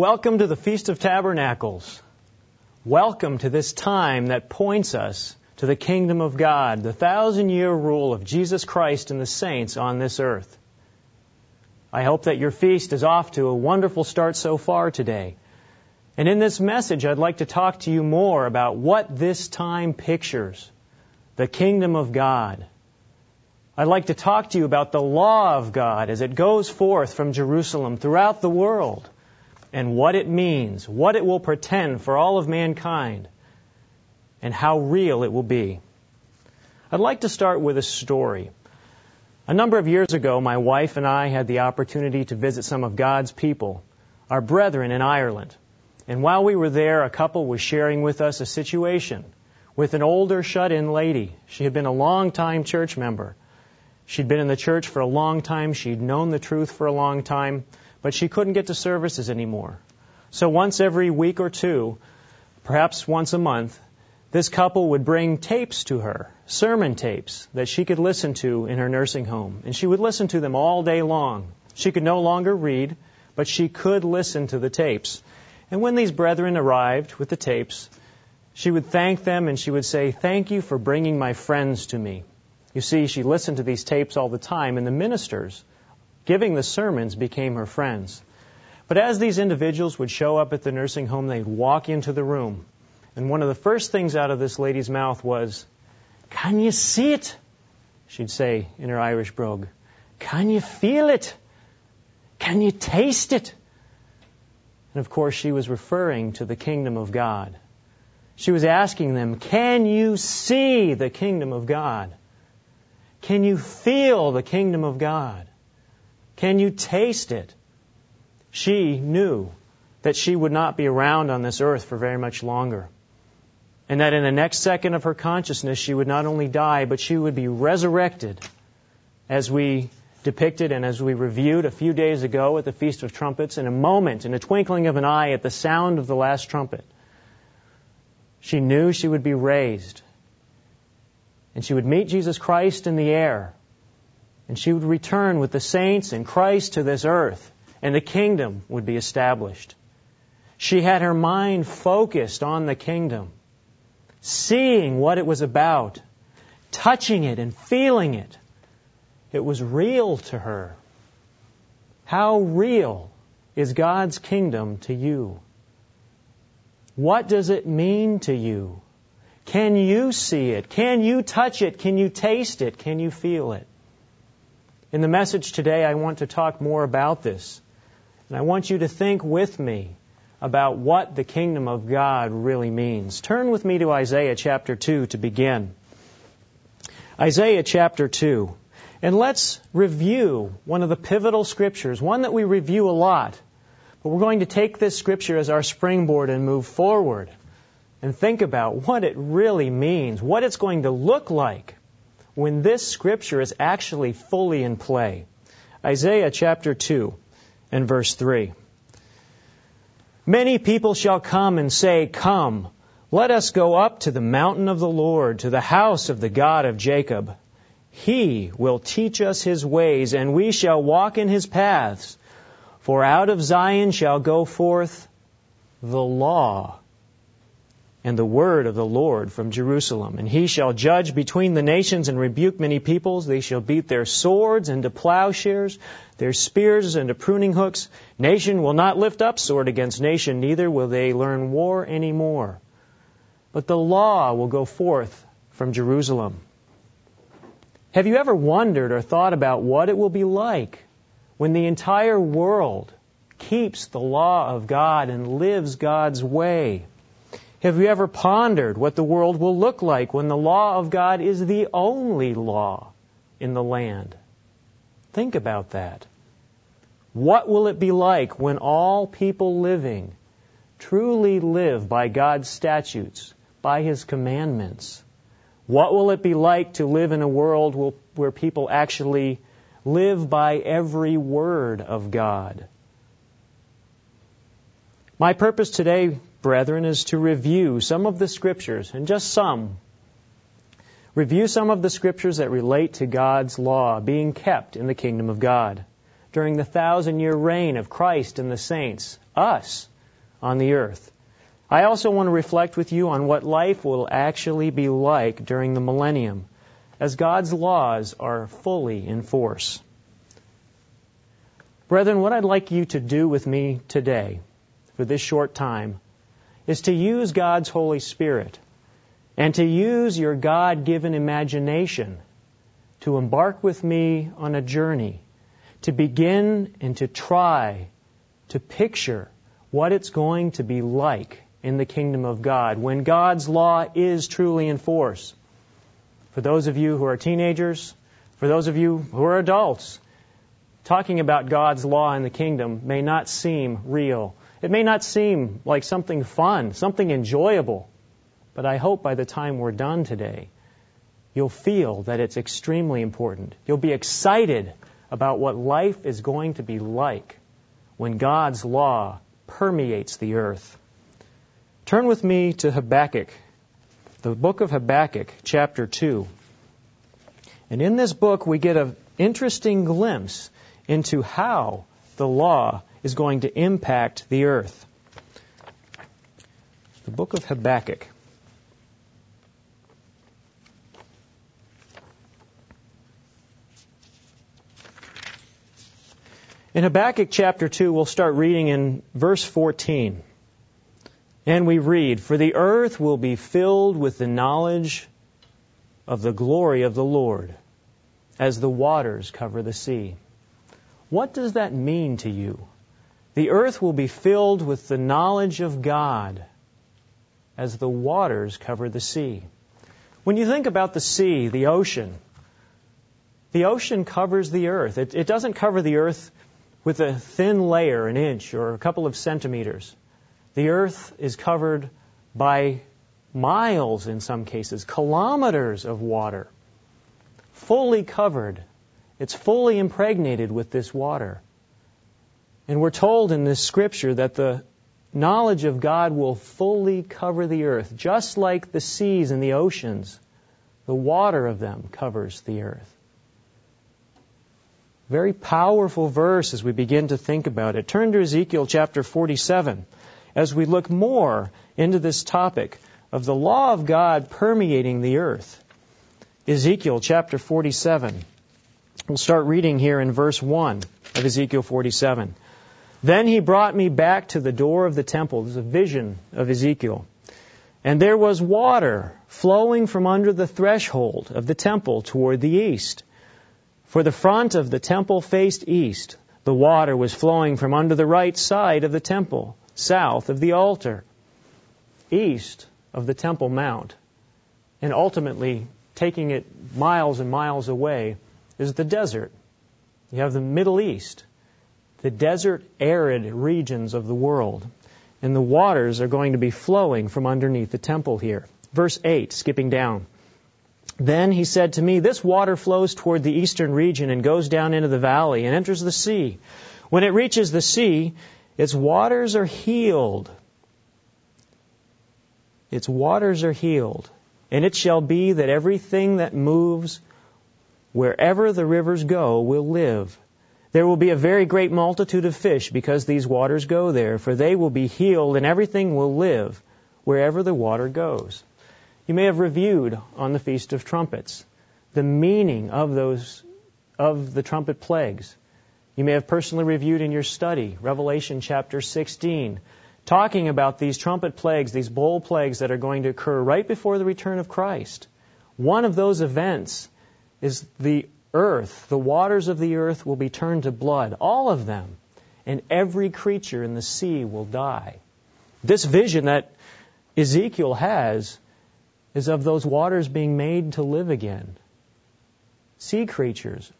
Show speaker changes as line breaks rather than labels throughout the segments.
Welcome to the Feast of Tabernacles. Welcome to this time that points us to the kingdom of God, the thousand year rule of Jesus Christ and the saints on this earth. I hope that your feast is off to a wonderful start so far today. And in this message, I'd like to talk to you more about what this time pictures the kingdom of God. I'd like to talk to you about the law of God as it goes forth from Jerusalem throughout the world and what it means, what it will pretend for all of mankind, and how real it will be. I'd like to start with a story. A number of years ago, my wife and I had the opportunity to visit some of God's people, our brethren in Ireland. And while we were there, a couple was sharing with us a situation with an older shut in lady. She had been a long time church member. She'd been in the church for a long time. She'd known the truth for a long time but she couldn't get to services anymore. So once every week or two, perhaps once a month, this couple would bring tapes to her, sermon tapes that she could listen to in her nursing home. And she would listen to them all day long. She could no longer read, but she could listen to the tapes. And when these brethren arrived with the tapes, she would thank them and she would say, Thank you for bringing my friends to me. You see, she listened to these tapes all the time, and the ministers giving the sermons became her friends. But as these individuals would show up at the nursing home, they'd walk into the room. And one of the first things out of this lady's mouth was, Can you see it? She'd say in her Irish brogue. Can you feel it? Can you taste it? And of course, she was referring to the kingdom of God. She was asking them, Can you see the kingdom of God? Can you feel the kingdom of God? Can you taste it? She knew that she would not be around on this earth for very much longer. And that in the next second of her consciousness, she would not only die, but she would be resurrected as we depicted and as we reviewed a few days ago at the Feast of Trumpets, in a moment, in a twinkling of an eye, at the sound of the last trumpet. She knew she would be raised. And she would meet Jesus Christ in the air and she would return with the saints and Christ to this earth, and the kingdom would be established. She had her mind focused on the kingdom, seeing what it was about, touching it and feeling it. It was real to her. How real is God's kingdom to you? What does it mean to you? Can you see it? Can you touch it? Can you taste it? Can you feel it? In the message today, I want to talk more about this. And I want you to think with me about what the kingdom of God really means. Turn with me to Isaiah chapter 2 to begin. Isaiah chapter 2. And let's review one of the pivotal scriptures, one that we review a lot. But we're going to take this scripture as our springboard and move forward and think about what it really means, what it's going to look like when this scripture is actually fully in play. Isaiah chapter 2 and verse 3. Many people shall come and say, Come, let us go up to the mountain of the Lord, to the house of the God of Jacob. He will teach us his ways, and we shall walk in his paths. For out of Zion shall go forth the law and the word of the Lord from Jerusalem. And he shall judge between the nations and rebuke many peoples. They shall beat their swords into plowshares, their spears into pruning hooks. Nation will not lift up sword against nation, neither will they learn war any more. But the law will go forth from Jerusalem. Have you ever wondered or thought about what it will be like when the entire world keeps the law of God and lives God's way? Have you ever pondered what the world will look like when the law of God is the only law in the land? Think about that. What will it be like when all people living truly live by God's statutes, by His commandments? What will it be like to live in a world where people actually live by every word of God? My purpose today brethren, is to review some of the scriptures, and just some. Review some of the scriptures that relate to God's law being kept in the kingdom of God. during the thousand year reign of Christ and the saints, us, on the earth. I also want to reflect with you on what life will actually be like during the millennium as God's laws are fully in force. Brethren, what I'd like you to do with me today, for this short time, is to use God's Holy Spirit and to use your God given imagination to embark with me on a journey, to begin and to try to picture what it's going to be like in the kingdom of God when God's law is truly in force. For those of you who are teenagers, for those of you who are adults, talking about God's law in the kingdom may not seem real. It may not seem like something fun, something enjoyable. But I hope by the time we're done today, you'll feel that it's extremely important. You'll be excited about what life is going to be like when God's law permeates the earth. Turn with me to Habakkuk, the book of Habakkuk, chapter 2. And in this book, we get an interesting glimpse into how the law is going to impact the earth. The book of Habakkuk. In Habakkuk chapter 2, we'll start reading in verse 14. And we read, For the earth will be filled with the knowledge of the glory of the Lord, as the waters cover the sea. What does that mean to you? The earth will be filled with the knowledge of God, as the waters cover the sea. When you think about the sea, the ocean, the ocean covers the earth. It, it doesn't cover the earth with a thin layer, an inch or a couple of centimeters. The earth is covered by miles, in some cases, kilometers of water, fully covered. It's fully impregnated with this water. And we're told in this scripture that the knowledge of God will fully cover the earth, just like the seas and the oceans. The water of them covers the earth. Very powerful verse as we begin to think about it. Turn to Ezekiel chapter 47 as we look more into this topic of the law of God permeating the earth. Ezekiel chapter 47. We'll start reading here in verse 1 of Ezekiel 47. Then he brought me back to the door of the temple. There's a vision of Ezekiel. And there was water flowing from under the threshold of the temple toward the east. For the front of the temple faced east. The water was flowing from under the right side of the temple, south of the altar, east of the Temple Mount. And ultimately, taking it miles and miles away, is the desert. You have the Middle East, the desert, arid regions of the world. And the waters are going to be flowing from underneath the temple here. Verse 8, skipping down. Then he said to me, This water flows toward the eastern region and goes down into the valley and enters the sea. When it reaches the sea, its waters are healed. Its waters are healed. And it shall be that everything that moves wherever the rivers go will live. There will be a very great multitude of fish because these waters go there, for they will be healed and everything will live wherever the water goes. You may have reviewed on the Feast of Trumpets the meaning of those of the trumpet plagues. You may have personally reviewed in your study Revelation chapter 16, talking about these trumpet plagues, these bowl plagues that are going to occur right before the return of Christ. One of those events is the earth, the waters of the earth will be turned to blood, all of them, and every creature in the sea will die. This vision that Ezekiel has is of those waters being made to live again. Sea creatures,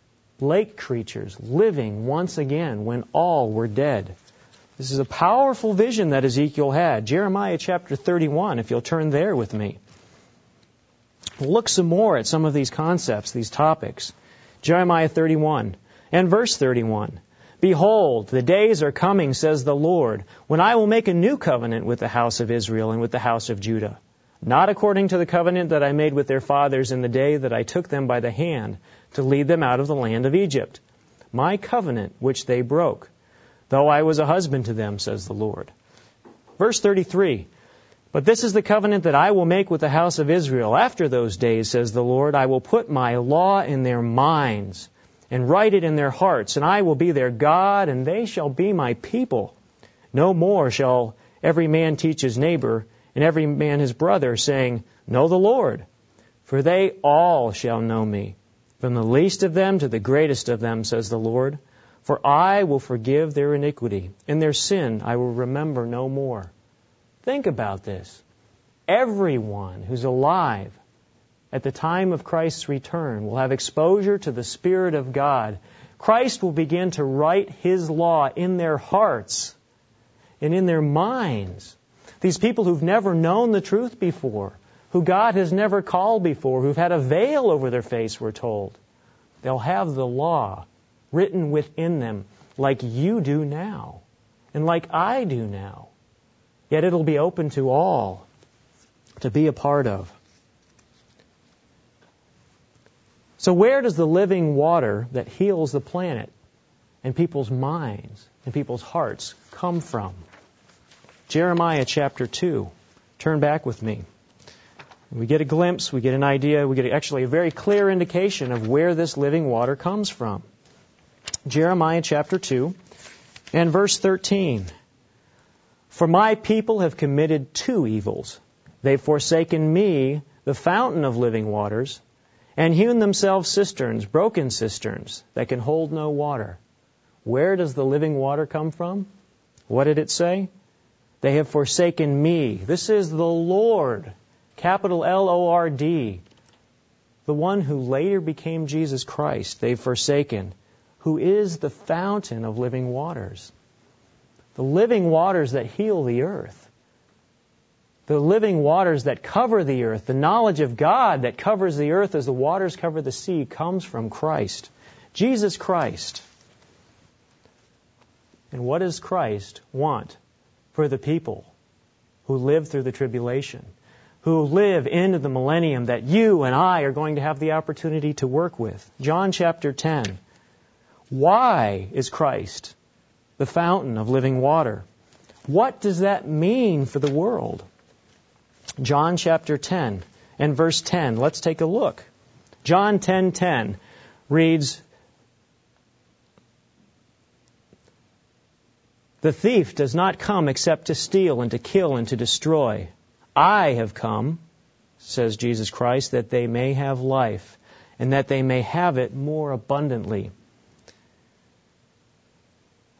lake creatures living once again when all were dead. This is a powerful vision that Ezekiel had. Jeremiah chapter 31, if you'll turn there with me. We'll look some more at some of these concepts, these topics. Jeremiah 31 and verse 31. Behold, the days are coming, says the Lord, when I will make a new covenant with the house of Israel and with the house of Judah not according to the covenant that I made with their fathers in the day that I took them by the hand to lead them out of the land of Egypt, my covenant which they broke, though I was a husband to them, says the Lord. Verse 33 But this is the covenant that I will make with the house of Israel. After those days, says the Lord, I will put my law in their minds and write it in their hearts, and I will be their God, and they shall be my people. No more shall every man teach his neighbor, and every man his brother, saying, Know the Lord. For they all shall know me, from the least of them to the greatest of them, says the Lord. For I will forgive their iniquity, and their sin I will remember no more. Think about this. Everyone who's alive at the time of Christ's return will have exposure to the Spirit of God. Christ will begin to write His law in their hearts and in their minds. These people who've never known the truth before, who God has never called before, who've had a veil over their face, we're told, they'll have the law written within them like you do now and like I do now. Yet it'll be open to all to be a part of. So, where does the living water that heals the planet and people's minds and people's hearts come from? Jeremiah chapter 2. Turn back with me. We get a glimpse, we get an idea, we get actually a very clear indication of where this living water comes from. Jeremiah chapter 2 and verse 13. For my people have committed two evils. They've forsaken me, the fountain of living waters, and hewn themselves cisterns, broken cisterns, that can hold no water. Where does the living water come from? What did it say? They have forsaken me. This is the Lord, capital L O R D, the one who later became Jesus Christ. They've forsaken, who is the fountain of living waters. The living waters that heal the earth the living waters that cover the earth, the knowledge of God that covers the earth as the waters cover the sea, comes from Christ. Jesus Christ. And what does Christ want for the people who live through the tribulation, who live into the millennium that you and I are going to have the opportunity to work with? John chapter 10. Why is Christ the fountain of living water? What does that mean for the world? John chapter 10 and verse 10. Let's take a look. John 10:10 10, 10 reads The thief does not come except to steal and to kill and to destroy. I have come, says Jesus Christ, that they may have life and that they may have it more abundantly.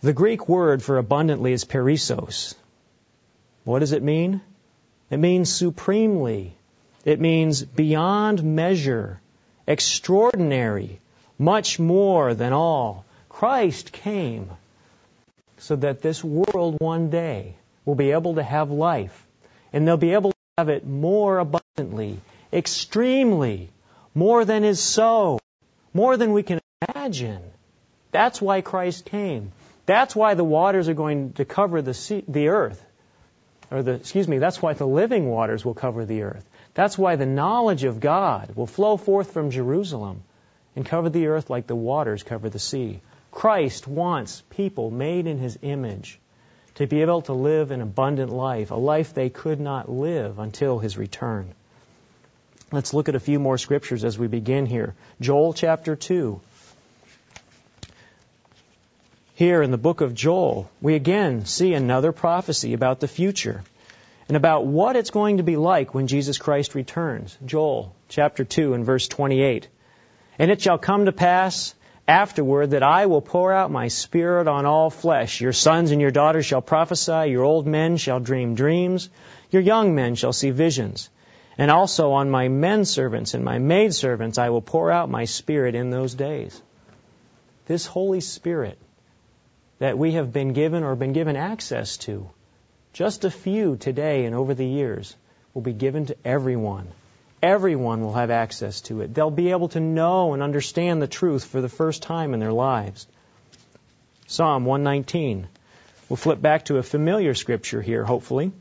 The Greek word for abundantly is perissos. What does it mean? It means supremely. It means beyond measure, extraordinary, much more than all. Christ came so that this world one day will be able to have life, and they'll be able to have it more abundantly, extremely, more than is so, more than we can imagine. That's why Christ came. That's why the waters are going to cover the, sea, the earth or the, excuse me, that's why the living waters will cover the earth. That's why the knowledge of God will flow forth from Jerusalem and cover the earth like the waters cover the sea. Christ wants people made in his image to be able to live an abundant life, a life they could not live until his return. Let's look at a few more scriptures as we begin here. Joel chapter 2. Here in the book of Joel, we again see another prophecy about the future and about what it's going to be like when Jesus Christ returns. Joel chapter 2 and verse 28. And it shall come to pass afterward that I will pour out my spirit on all flesh. Your sons and your daughters shall prophesy, your old men shall dream dreams, your young men shall see visions. And also on my men servants and my maid servants I will pour out my spirit in those days. This Holy Spirit that we have been given or been given access to. Just a few today and over the years will be given to everyone. Everyone will have access to it. They'll be able to know and understand the truth for the first time in their lives. Psalm 119. We'll flip back to a familiar scripture here, hopefully.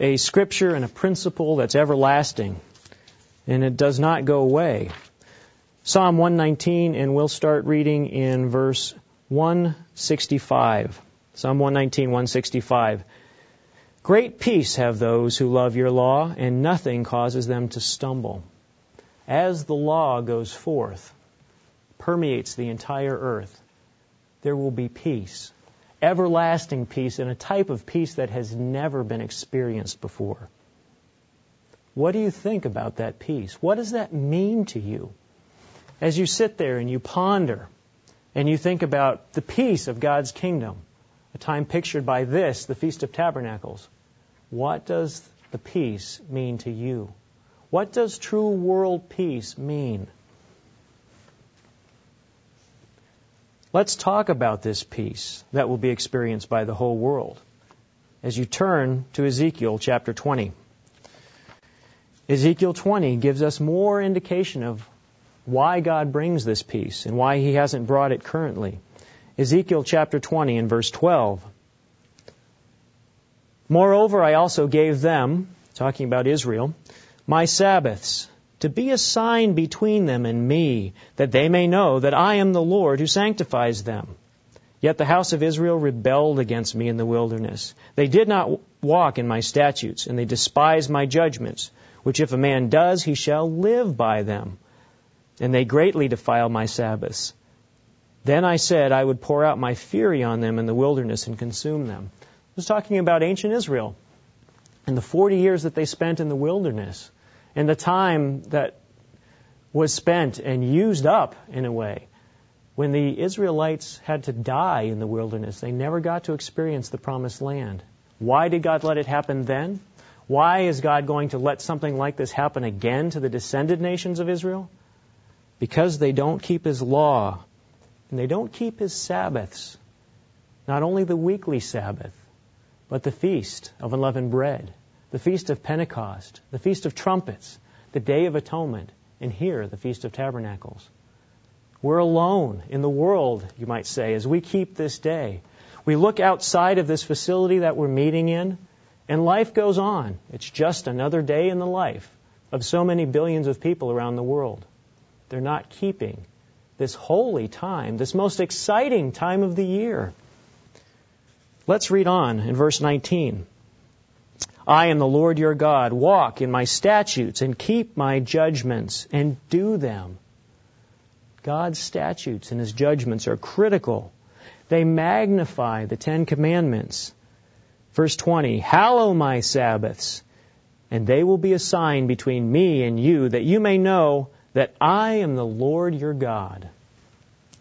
A scripture and a principle that's everlasting, and it does not go away. Psalm 119, and we'll start reading in verse 165. Psalm 119, 165. Great peace have those who love your law, and nothing causes them to stumble. As the law goes forth, permeates the entire earth, there will be peace. Everlasting peace, and a type of peace that has never been experienced before. What do you think about that peace? What does that mean to you? As you sit there and you ponder and you think about the peace of God's kingdom, a time pictured by this, the Feast of Tabernacles, what does the peace mean to you? What does true world peace mean? Let's talk about this peace that will be experienced by the whole world as you turn to Ezekiel chapter 20. Ezekiel 20 gives us more indication of why God brings this peace and why he hasn't brought it currently. Ezekiel chapter 20 and verse 12. Moreover, I also gave them, talking about Israel, my Sabbaths, to be a sign between them and me, that they may know that I am the Lord who sanctifies them. Yet the house of Israel rebelled against me in the wilderness. They did not walk in my statutes, and they despised my judgments, which if a man does, he shall live by them. And they greatly defiled my Sabbaths. Then I said I would pour out my fury on them in the wilderness and consume them. I was talking about ancient Israel and the 40 years that they spent in the wilderness and the time that was spent and used up in a way. When the Israelites had to die in the wilderness, they never got to experience the promised land. Why did God let it happen then? Why is God going to let something like this happen again to the descended nations of Israel? Because they don't keep His law and they don't keep his Sabbaths, not only the weekly Sabbath, but the feast of unleavened bread, the feast of Pentecost, the feast of trumpets, the day of atonement, and here the feast of tabernacles. We're alone in the world, you might say, as we keep this day. We look outside of this facility that we're meeting in, and life goes on. It's just another day in the life of so many billions of people around the world. They're not keeping this holy time, this most exciting time of the year. Let's read on in verse 19. I am the Lord your God. Walk in my statutes and keep my judgments and do them. God's statutes and his judgments are critical. They magnify the Ten Commandments. Verse 20 Hallow my Sabbaths, and they will be a sign between me and you, that you may know that I am the Lord your God.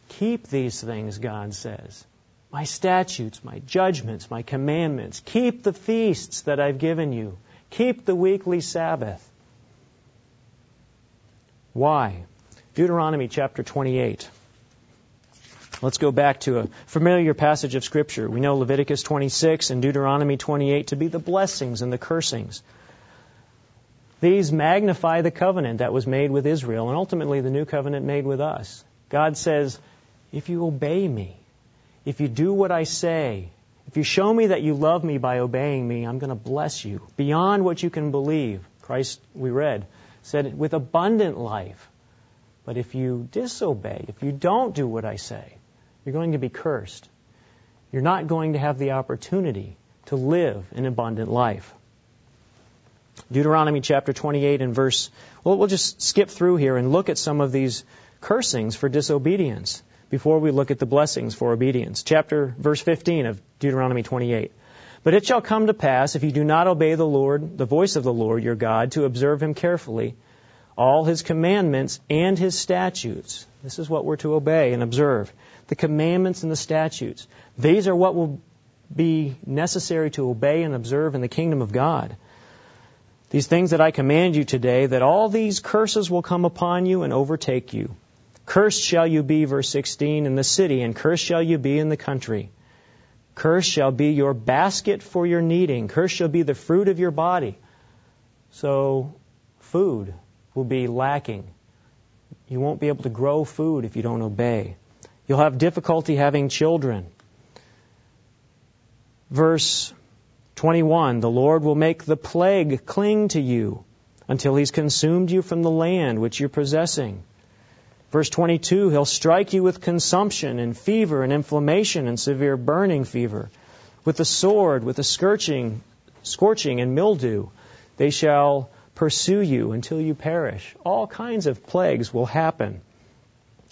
Keep these things, God says. My statutes, my judgments, my commandments. Keep the feasts that I've given you. Keep the weekly Sabbath. Why? Deuteronomy chapter 28. Let's go back to a familiar passage of Scripture. We know Leviticus 26 and Deuteronomy 28 to be the blessings and the cursings. These magnify the covenant that was made with Israel and ultimately the new covenant made with us. God says, if you obey me, if you do what I say, if you show me that you love me by obeying me, I'm going to bless you beyond what you can believe. Christ, we read, said, with abundant life. But if you disobey, if you don't do what I say, you're going to be cursed. You're not going to have the opportunity to live an abundant life. Deuteronomy chapter 28 and verse, well, we'll just skip through here and look at some of these cursings for disobedience before we look at the blessings for obedience. Chapter, verse 15 of Deuteronomy 28. But it shall come to pass, if you do not obey the Lord, the voice of the Lord your God, to observe him carefully, all his commandments and his statutes. This is what we're to obey and observe. The commandments and the statutes. These are what will be necessary to obey and observe in the kingdom of God. These things that I command you today, that all these curses will come upon you and overtake you. Cursed shall you be, verse 16, in the city, and cursed shall you be in the country. Cursed shall be your basket for your kneading. Cursed shall be the fruit of your body. So, food will be lacking. You won't be able to grow food if you don't obey. You'll have difficulty having children. Verse 21 The Lord will make the plague cling to you until he's consumed you from the land which you're possessing. Verse 22, he'll strike you with consumption and fever and inflammation and severe burning fever, with the sword, with the scorching, scorching and mildew. They shall pursue you until you perish. All kinds of plagues will happen.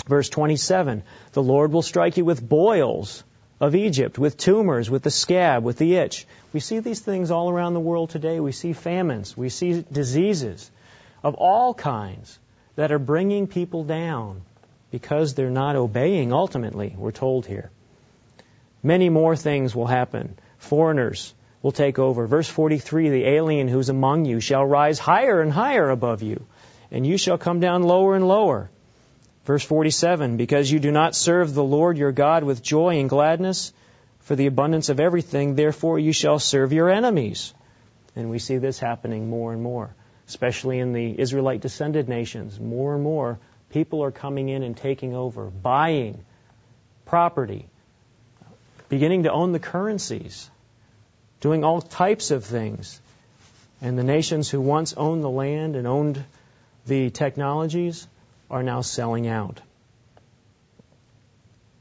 Verse 27, the Lord will strike you with boils of Egypt, with tumors, with the scab, with the itch. We see these things all around the world today. We see famines, we see diseases of all kinds that are bringing people down because they're not obeying ultimately, we're told here. Many more things will happen. Foreigners will take over. Verse 43 The alien who's among you shall rise higher and higher above you, and you shall come down lower and lower. Verse 47 Because you do not serve the Lord your God with joy and gladness for the abundance of everything, therefore you shall serve your enemies. And we see this happening more and more, especially in the Israelite descended nations. More and more people are coming in and taking over, buying property, beginning to own the currencies, doing all types of things. And the nations who once owned the land and owned the technologies are now selling out.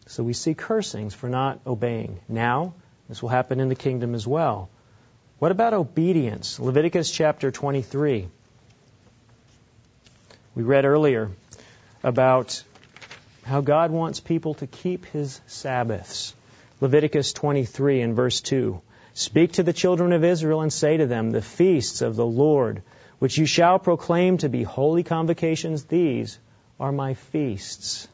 So we see cursings for not obeying. Now, this will happen in the kingdom as well. What about obedience? Leviticus chapter 23. We read earlier about how God wants people to keep his Sabbaths. Leviticus 23 and verse 2. Speak to the children of Israel and say to them, The feasts of the Lord, which you shall proclaim to be holy convocations, these are my feasts.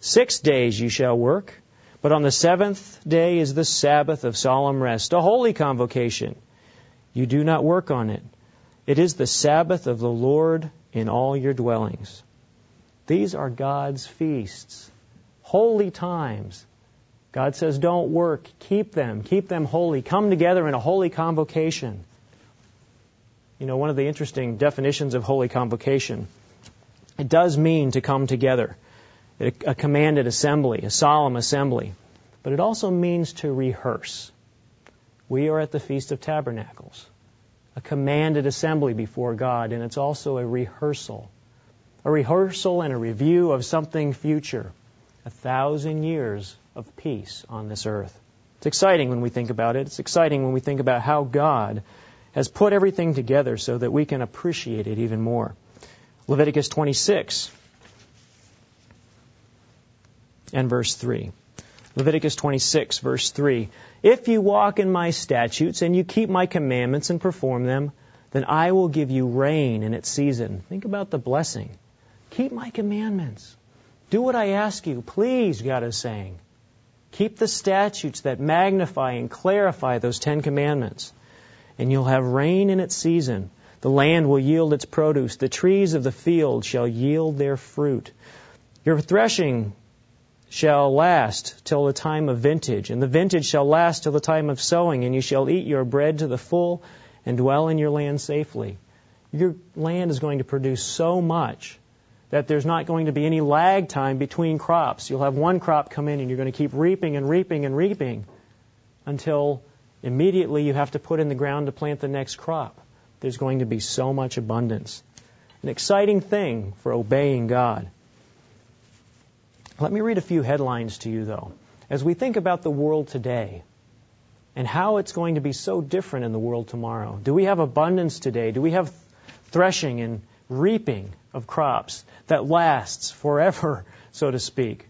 Six days you shall work, but on the seventh day is the Sabbath of solemn rest, a holy convocation. You do not work on it. It is the Sabbath of the Lord in all your dwellings. These are God's feasts, holy times. God says, don't work, keep them, keep them holy. Come together in a holy convocation. You know, one of the interesting definitions of holy convocation it does mean to come together, a commanded assembly, a solemn assembly, but it also means to rehearse. We are at the Feast of Tabernacles, a commanded assembly before God, and it's also a rehearsal. A rehearsal and a review of something future, a thousand years of peace on this earth. It's exciting when we think about it. It's exciting when we think about how God has put everything together so that we can appreciate it even more. Leviticus 26 and verse 3. Leviticus 26, verse 3. If you walk in my statutes and you keep my commandments and perform them, then I will give you rain in its season. Think about the blessing. Keep my commandments. Do what I ask you, please, God is saying. Keep the statutes that magnify and clarify those Ten Commandments. And you'll have rain in its season. The land will yield its produce. The trees of the field shall yield their fruit. Your threshing shall last till the time of vintage, and the vintage shall last till the time of sowing, and you shall eat your bread to the full and dwell in your land safely. Your land is going to produce so much that there's not going to be any lag time between crops. You'll have one crop come in and you're going to keep reaping and reaping and reaping until immediately you have to put in the ground to plant the next crop. There's going to be so much abundance. An exciting thing for obeying God. Let me read a few headlines to you, though. As we think about the world today and how it's going to be so different in the world tomorrow, do we have abundance today? Do we have threshing and reaping of crops that lasts forever, so to speak,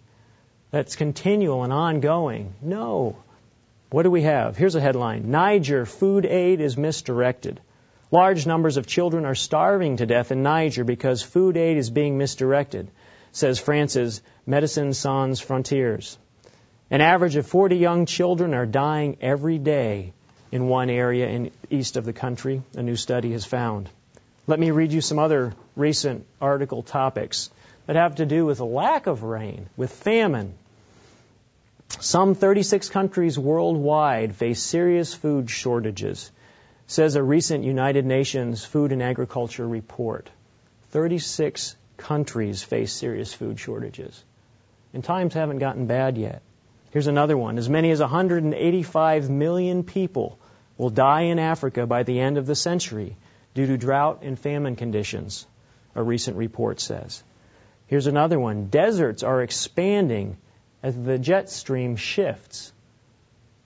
that's continual and ongoing. No. What do we have? Here's a headline Niger food aid is misdirected. Large numbers of children are starving to death in Niger because food aid is being misdirected, says France's Médecins Sans Frontières. An average of 40 young children are dying every day in one area in east of the country, a new study has found. Let me read you some other recent article topics that have to do with lack of rain, with famine. Some 36 countries worldwide face serious food shortages, says a recent United Nations Food and Agriculture report. 36 countries face serious food shortages. And times haven't gotten bad yet. Here's another one. As many as 185 million people will die in Africa by the end of the century due to drought and famine conditions, a recent report says. Here's another one. Deserts are expanding as the jet stream shifts.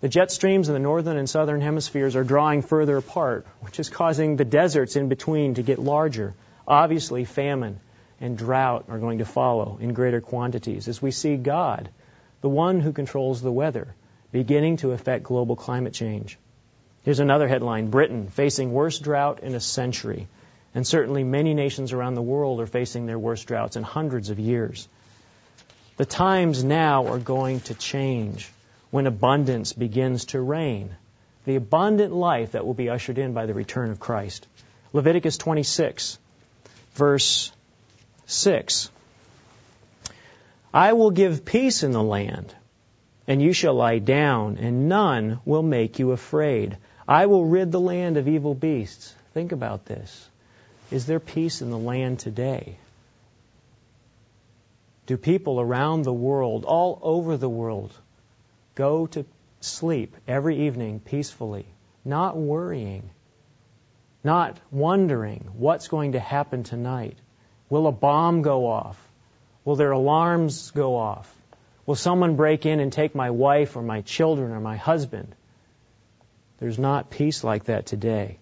The jet streams in the northern and southern hemispheres are drawing further apart, which is causing the deserts in between to get larger. Obviously, famine and drought are going to follow in greater quantities as we see God, the one who controls the weather, beginning to affect global climate change. Here's another headline Britain facing worst drought in a century. And certainly many nations around the world are facing their worst droughts in hundreds of years. The times now are going to change when abundance begins to reign. The abundant life that will be ushered in by the return of Christ. Leviticus 26, verse 6. I will give peace in the land, and you shall lie down, and none will make you afraid. I will rid the land of evil beasts. Think about this. Is there peace in the land today? Do people around the world, all over the world, go to sleep every evening peacefully, not worrying, not wondering what's going to happen tonight? Will a bomb go off? Will their alarms go off? Will someone break in and take my wife or my children or my husband? There's not peace like that today.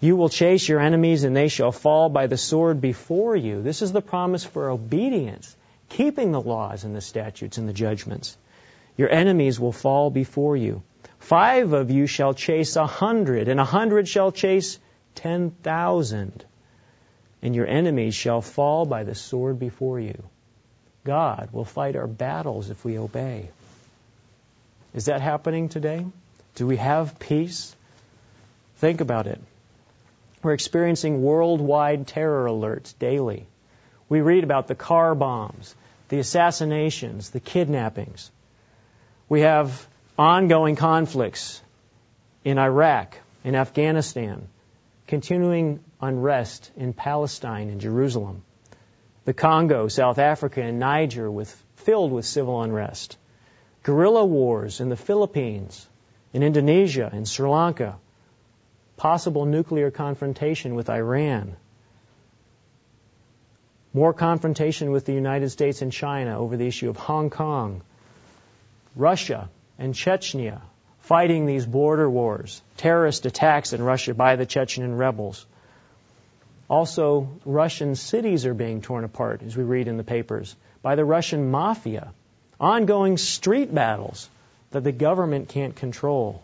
You will chase your enemies and they shall fall by the sword before you. This is the promise for obedience, keeping the laws and the statutes and the judgments. Your enemies will fall before you. Five of you shall chase a hundred, and a hundred shall chase ten thousand. And your enemies shall fall by the sword before you. God will fight our battles if we obey. Is that happening today? Do we have peace? Think about it. We're experiencing worldwide terror alerts daily. We read about the car bombs, the assassinations, the kidnappings. We have ongoing conflicts in Iraq, in Afghanistan, continuing unrest in Palestine and Jerusalem, the Congo, South Africa, and Niger with, filled with civil unrest, guerrilla wars in the Philippines, in Indonesia, in Sri Lanka, possible nuclear confrontation with Iran, more confrontation with the United States and China over the issue of Hong Kong, Russia and Chechnya fighting these border wars, terrorist attacks in Russia by the Chechen rebels. Also, Russian cities are being torn apart, as we read in the papers, by the Russian mafia. Ongoing street battles that the government can't control.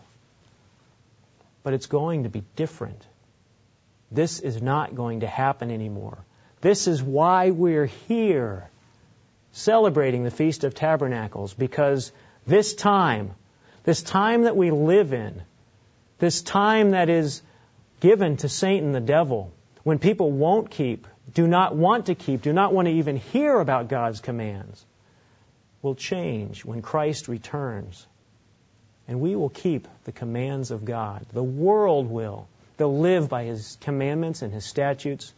But it's going to be different. This is not going to happen anymore. This is why we're here celebrating the Feast of Tabernacles, because this time, this time that we live in, this time that is given to Satan the devil, when people won't keep, do not want to keep, do not want to even hear about God's commands, will change when Christ returns and we will keep the commands of God. The world will. They'll live by His commandments and His statutes,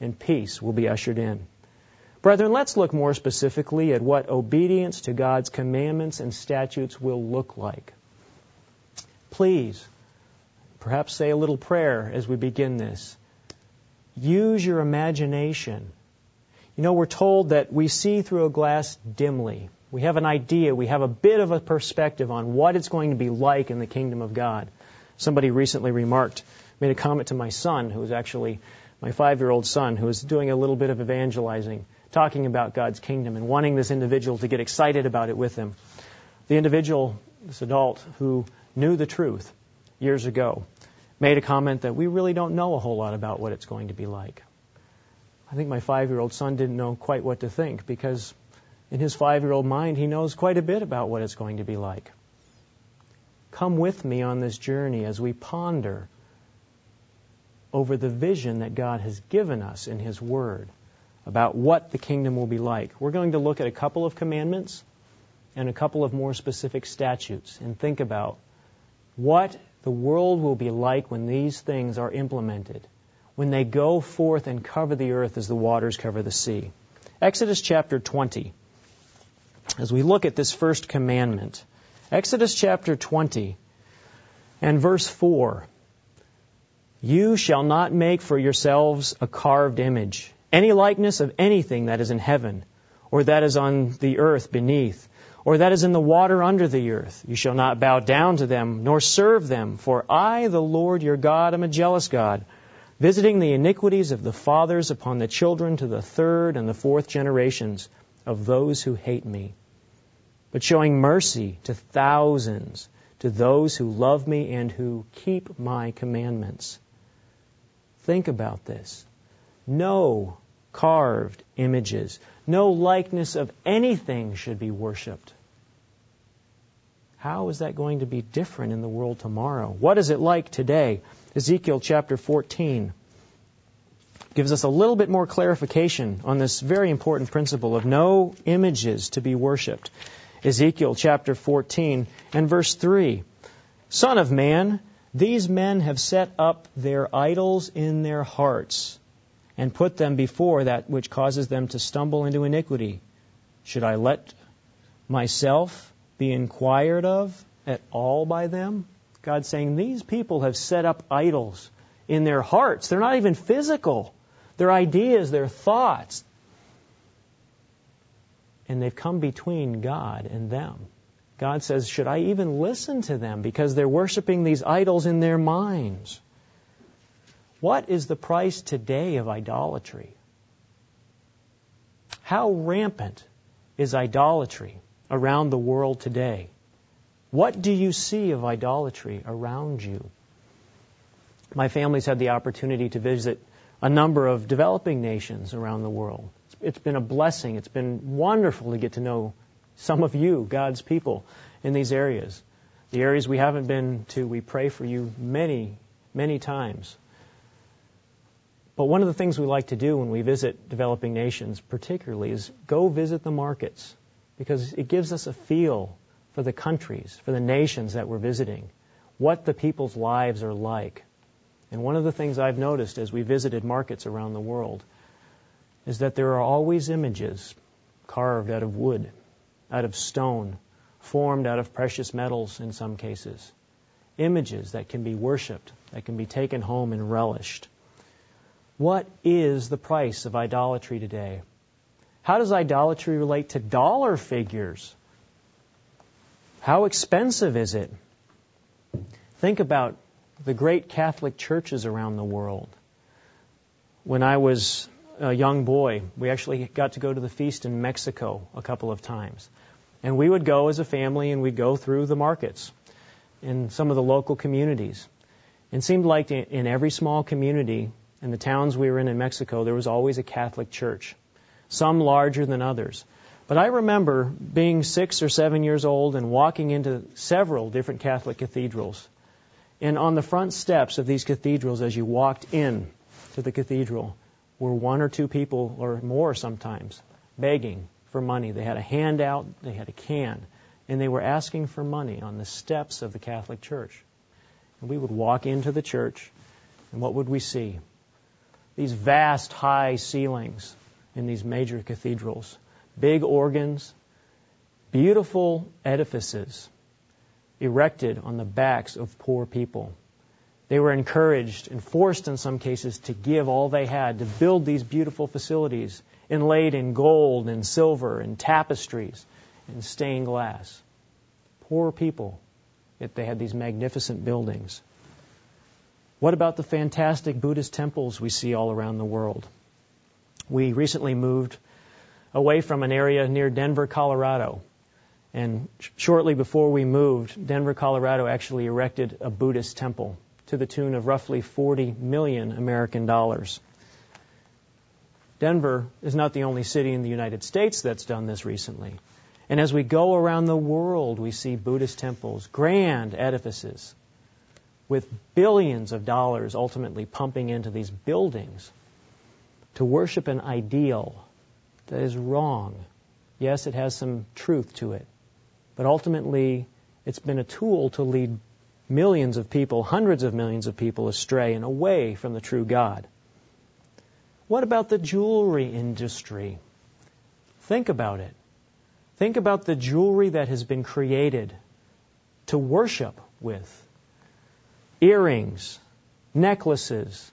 and peace will be ushered in. Brethren, let's look more specifically at what obedience to God's commandments and statutes will look like. Please, perhaps say a little prayer as we begin this. Use your imagination. You know, we're told that we see through a glass dimly. We have an idea, we have a bit of a perspective on what it's going to be like in the kingdom of God. Somebody recently remarked, made a comment to my son, who is actually my five year old son, who is doing a little bit of evangelizing, talking about God's kingdom and wanting this individual to get excited about it with him. The individual, this adult, who knew the truth years ago, made a comment that we really don't know a whole lot about what it's going to be like. I think my five year old son didn't know quite what to think because in his five year old mind, he knows quite a bit about what it's going to be like. Come with me on this journey as we ponder over the vision that God has given us in His Word about what the kingdom will be like. We're going to look at a couple of commandments and a couple of more specific statutes and think about what the world will be like when these things are implemented, when they go forth and cover the earth as the waters cover the sea. Exodus chapter 20 as we look at this first commandment. Exodus chapter 20 and verse 4. You shall not make for yourselves a carved image any likeness of anything that is in heaven, or that is on the earth beneath, or that is in the water under the earth. You shall not bow down to them, nor serve them, for I, the Lord your God, am a jealous God, visiting the iniquities of the fathers upon the children to the third and the fourth generations of those who hate me, but showing mercy to thousands, to those who love me and who keep my commandments. Think about this. No carved images, no likeness of anything should be worshiped. How is that going to be different in the world tomorrow? What is it like today? Ezekiel chapter 14 gives us a little bit more clarification on this very important principle of no images to be worshiped. Ezekiel chapter 14 and verse 3. Son of man, these men have set up their idols in their hearts and put them before that which causes them to stumble into iniquity. Should I let myself be inquired of at all by them? God's saying these people have set up idols in their hearts. They're not even physical. Their ideas, their thoughts. And they've come between God and them. God says, Should I even listen to them? Because they're worshiping these idols in their minds. What is the price today of idolatry? How rampant is idolatry around the world today? What do you see of idolatry around you? My family's had the opportunity to visit a number of developing nations around the world. It's been a blessing. It's been wonderful to get to know some of you, God's people, in these areas. The areas we haven't been to, we pray for you many, many times. But one of the things we like to do when we visit developing nations, particularly, is go visit the markets because it gives us a feel for the countries, for the nations that we're visiting, what the people's lives are like. And one of the things I've noticed as we visited markets around the world is that there are always images carved out of wood out of stone, formed out of precious metals in some cases. Images that can be worshiped, that can be taken home and relished. What is the price of idolatry today? How does idolatry relate to dollar figures? How expensive is it? Think about the great Catholic churches around the world. When I was a young boy, we actually got to go to the feast in Mexico a couple of times. And we would go as a family and we'd go through the markets in some of the local communities. It seemed like in every small community in the towns we were in in Mexico, there was always a Catholic church, some larger than others. But I remember being six or seven years old and walking into several different Catholic cathedrals. And on the front steps of these cathedrals, as you walked in to the cathedral, were one or two people, or more sometimes, begging for money. They had a handout, they had a can, and they were asking for money on the steps of the Catholic Church. And we would walk into the church, and what would we see? These vast high ceilings in these major cathedrals, big organs, beautiful edifices erected on the backs of poor people. They were encouraged and forced in some cases to give all they had to build these beautiful facilities inlaid in gold and silver and tapestries and stained glass. Poor people, yet they had these magnificent buildings. What about the fantastic Buddhist temples we see all around the world? We recently moved away from an area near Denver, Colorado. And shortly before we moved, Denver, Colorado actually erected a Buddhist temple to the tune of roughly 40 million American dollars. Denver is not the only city in the United States that's done this recently. And as we go around the world, we see Buddhist temples, grand edifices, with billions of dollars ultimately pumping into these buildings to worship an ideal that is wrong. Yes, it has some truth to it, but ultimately it's been a tool to lead millions of people, hundreds of millions of people astray and away from the true God. What about the jewelry industry? Think about it. Think about the jewelry that has been created to worship with earrings, necklaces,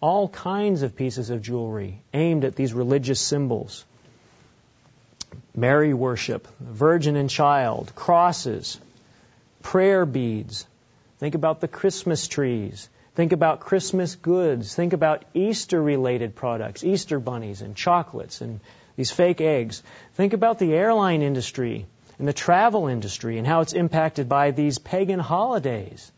all kinds of pieces of jewelry aimed at these religious symbols. Mary worship, Virgin and Child, crosses, prayer beads. Think about the Christmas trees. Think about Christmas goods. Think about Easter related products, Easter bunnies and chocolates and these fake eggs. Think about the airline industry and the travel industry and how it's impacted by these pagan holidays.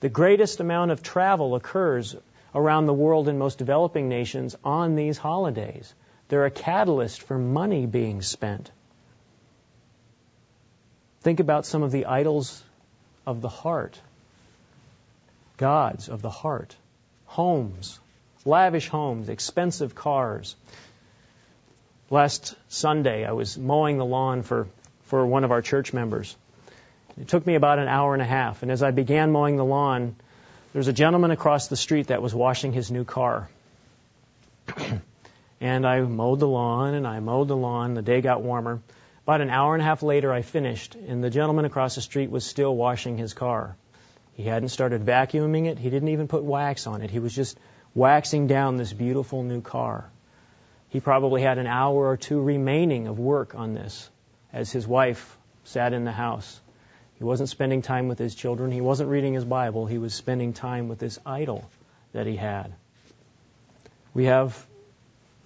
The greatest amount of travel occurs around the world in most developing nations on these holidays. They're a catalyst for money being spent. Think about some of the idols of the heart, gods of the heart, homes, lavish homes, expensive cars. Last Sunday, I was mowing the lawn for, for one of our church members. It took me about an hour and a half, and as I began mowing the lawn, there was a gentleman across the street that was washing his new car. and I mowed the lawn and I mowed the lawn. The day got warmer. About an hour and a half later, I finished, and the gentleman across the street was still washing his car. He hadn't started vacuuming it. He didn't even put wax on it. He was just waxing down this beautiful new car. He probably had an hour or two remaining of work on this as his wife sat in the house. He wasn't spending time with his children. He wasn't reading his Bible. He was spending time with this idol that he had. We have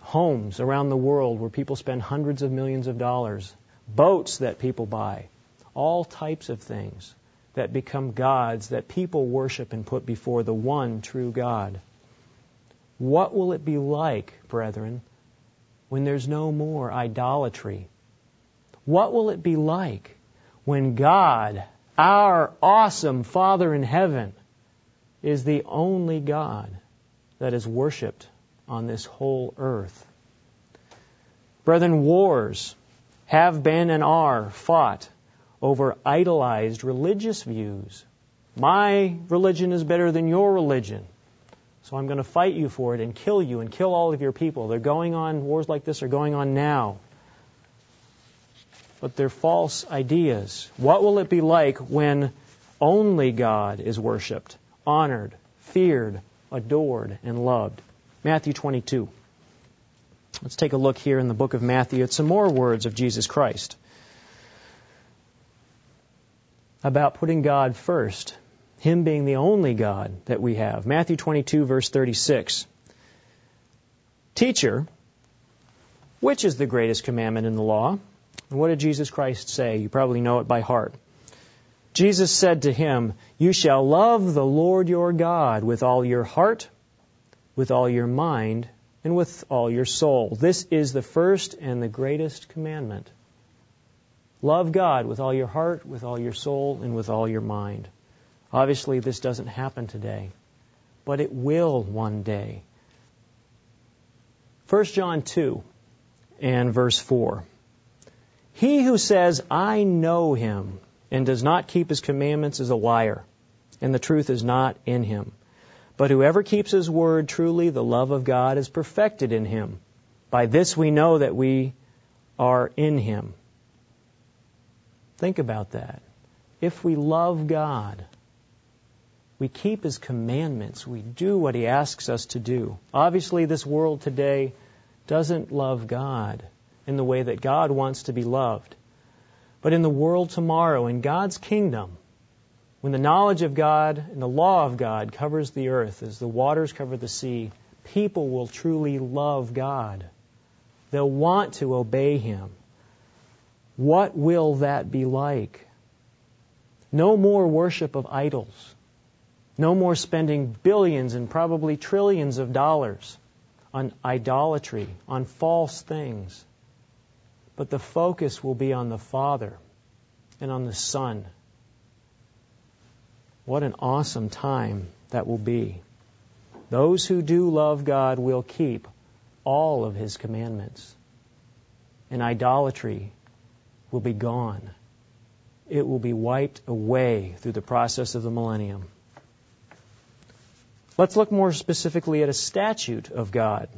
homes around the world where people spend hundreds of millions of dollars, boats that people buy, all types of things that become gods that people worship and put before the one true God. What will it be like, brethren, when there's no more idolatry? What will it be like when God, our awesome Father in heaven, is the only God that is worshiped on this whole earth. Brethren, wars have been and are fought over idolized religious views. My religion is better than your religion. So I'm going to fight you for it and kill you and kill all of your people. They're going on, wars like this are going on now but they're false ideas. What will it be like when only God is worshiped, honored, feared, adored, and loved? Matthew 22. Let's take a look here in the book of Matthew at some more words of Jesus Christ about putting God first, Him being the only God that we have. Matthew 22, verse 36. Teacher, which is the greatest commandment in the law? And what did Jesus Christ say? You probably know it by heart. Jesus said to him, You shall love the Lord your God with all your heart, with all your mind, and with all your soul. This is the first and the greatest commandment. Love God with all your heart, with all your soul, and with all your mind. Obviously, this doesn't happen today, but it will one day. 1 John 2 and verse 4. He who says, I know him, and does not keep his commandments is a liar, and the truth is not in him. But whoever keeps his word, truly the love of God is perfected in him. By this we know that we are in him. Think about that. If we love God, we keep his commandments, we do what he asks us to do. Obviously, this world today doesn't love God in the way that God wants to be loved. But in the world tomorrow, in God's kingdom, when the knowledge of God and the law of God covers the earth as the waters cover the sea, people will truly love God. They'll want to obey Him. What will that be like? No more worship of idols. No more spending billions and probably trillions of dollars on idolatry, on false things. But the focus will be on the Father and on the Son. What an awesome time that will be. Those who do love God will keep all of His commandments. And idolatry will be gone. It will be wiped away through the process of the millennium. Let's look more specifically at a statute of God,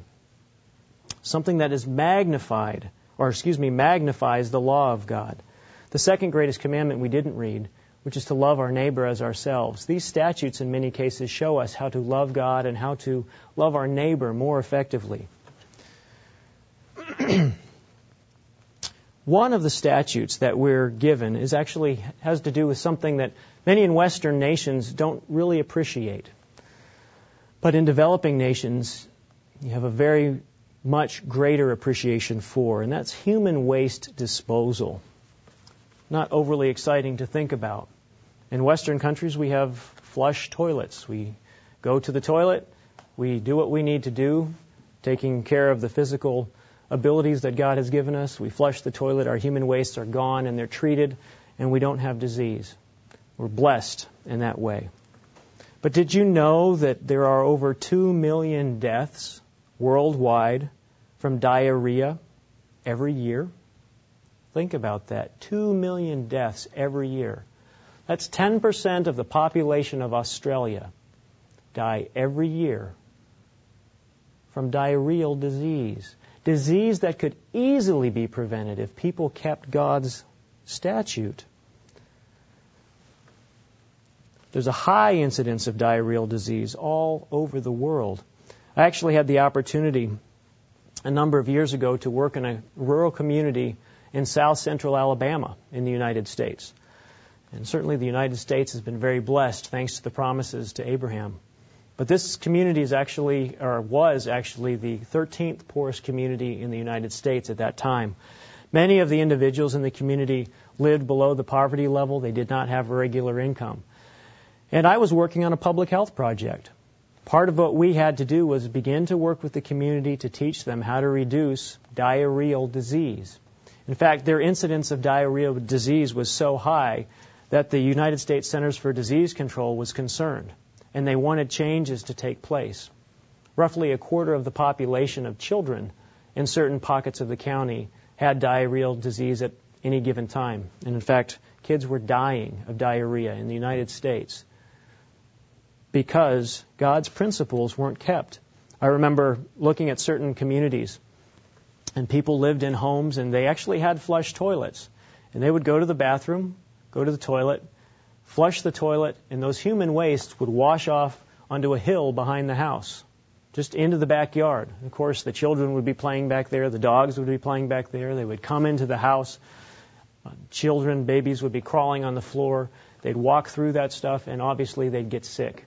something that is magnified or excuse me, magnifies the law of God. The second greatest commandment we didn't read which is to love our neighbor as ourselves. These statutes, in many cases, show us how to love God and how to love our neighbor more effectively. One of the statutes that we're given is actually has to do with something that many in Western nations don't really appreciate. But in developing nations, you have a very much greater appreciation for, and that's human waste disposal. Not overly exciting to think about. In Western countries, we have flush toilets. We go to the toilet, we do what we need to do, taking care of the physical abilities that God has given us. We flush the toilet, our human wastes are gone and they're treated, and we don't have disease. We're blessed in that way. But did you know that there are over 2 million deaths worldwide from diarrhea every year? Think about that. 2 million deaths every year. That's 10% of the population of Australia die every year from diarrheal disease disease that could easily be prevented if people kept God's statute. There's a high incidence of diarrheal disease all over the world. I actually had the opportunity a number of years ago to work in a rural community in south central Alabama in the United States. And certainly the United States has been very blessed thanks to the promises to Abraham. But this community is actually, or was actually, the 13th poorest community in the United States at that time. Many of the individuals in the community lived below the poverty level. They did not have a regular income. And I was working on a public health project. Part of what we had to do was begin to work with the community to teach them how to reduce diarrheal disease. In fact, their incidence of diarrheal disease was so high that the United States Centers for Disease Control was concerned and they wanted changes to take place. Roughly a quarter of the population of children in certain pockets of the county had diarrheal disease at any given time. And in fact, kids were dying of diarrhea in the United States because God's principles weren't kept. I remember looking at certain communities, and people lived in homes and they actually had flush toilets. And they would go to the bathroom, go to the toilet, flush the toilet, and those human wastes would wash off onto a hill behind the house, just into the backyard. Of course, the children would be playing back there, the dogs would be playing back there, they would come into the house. Uh, children, babies would be crawling on the floor. They'd walk through that stuff, and obviously they'd get sick.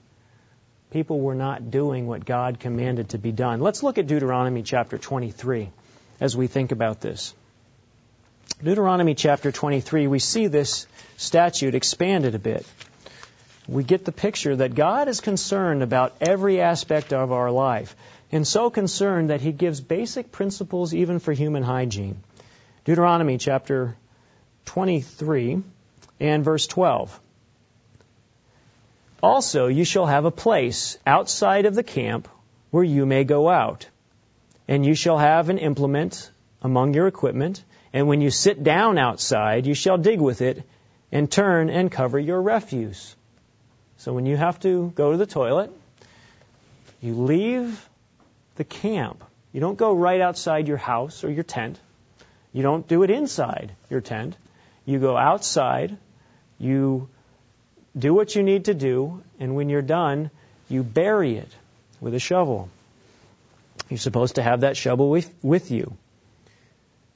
People were not doing what God commanded to be done. Let's look at Deuteronomy chapter 23 as we think about this. Deuteronomy chapter 23, we see this statute expanded a bit. We get the picture that God is concerned about every aspect of our life, and so concerned that He gives basic principles even for human hygiene. Deuteronomy chapter 23 and verse 12. Also, you shall have a place outside of the camp where you may go out, and you shall have an implement among your equipment and when you sit down outside, you shall dig with it and turn and cover your refuse. So when you have to go to the toilet, you leave the camp. You don't go right outside your house or your tent. You don't do it inside your tent. You go outside, you do what you need to do, and when you're done, you bury it with a shovel. You're supposed to have that shovel with, with you.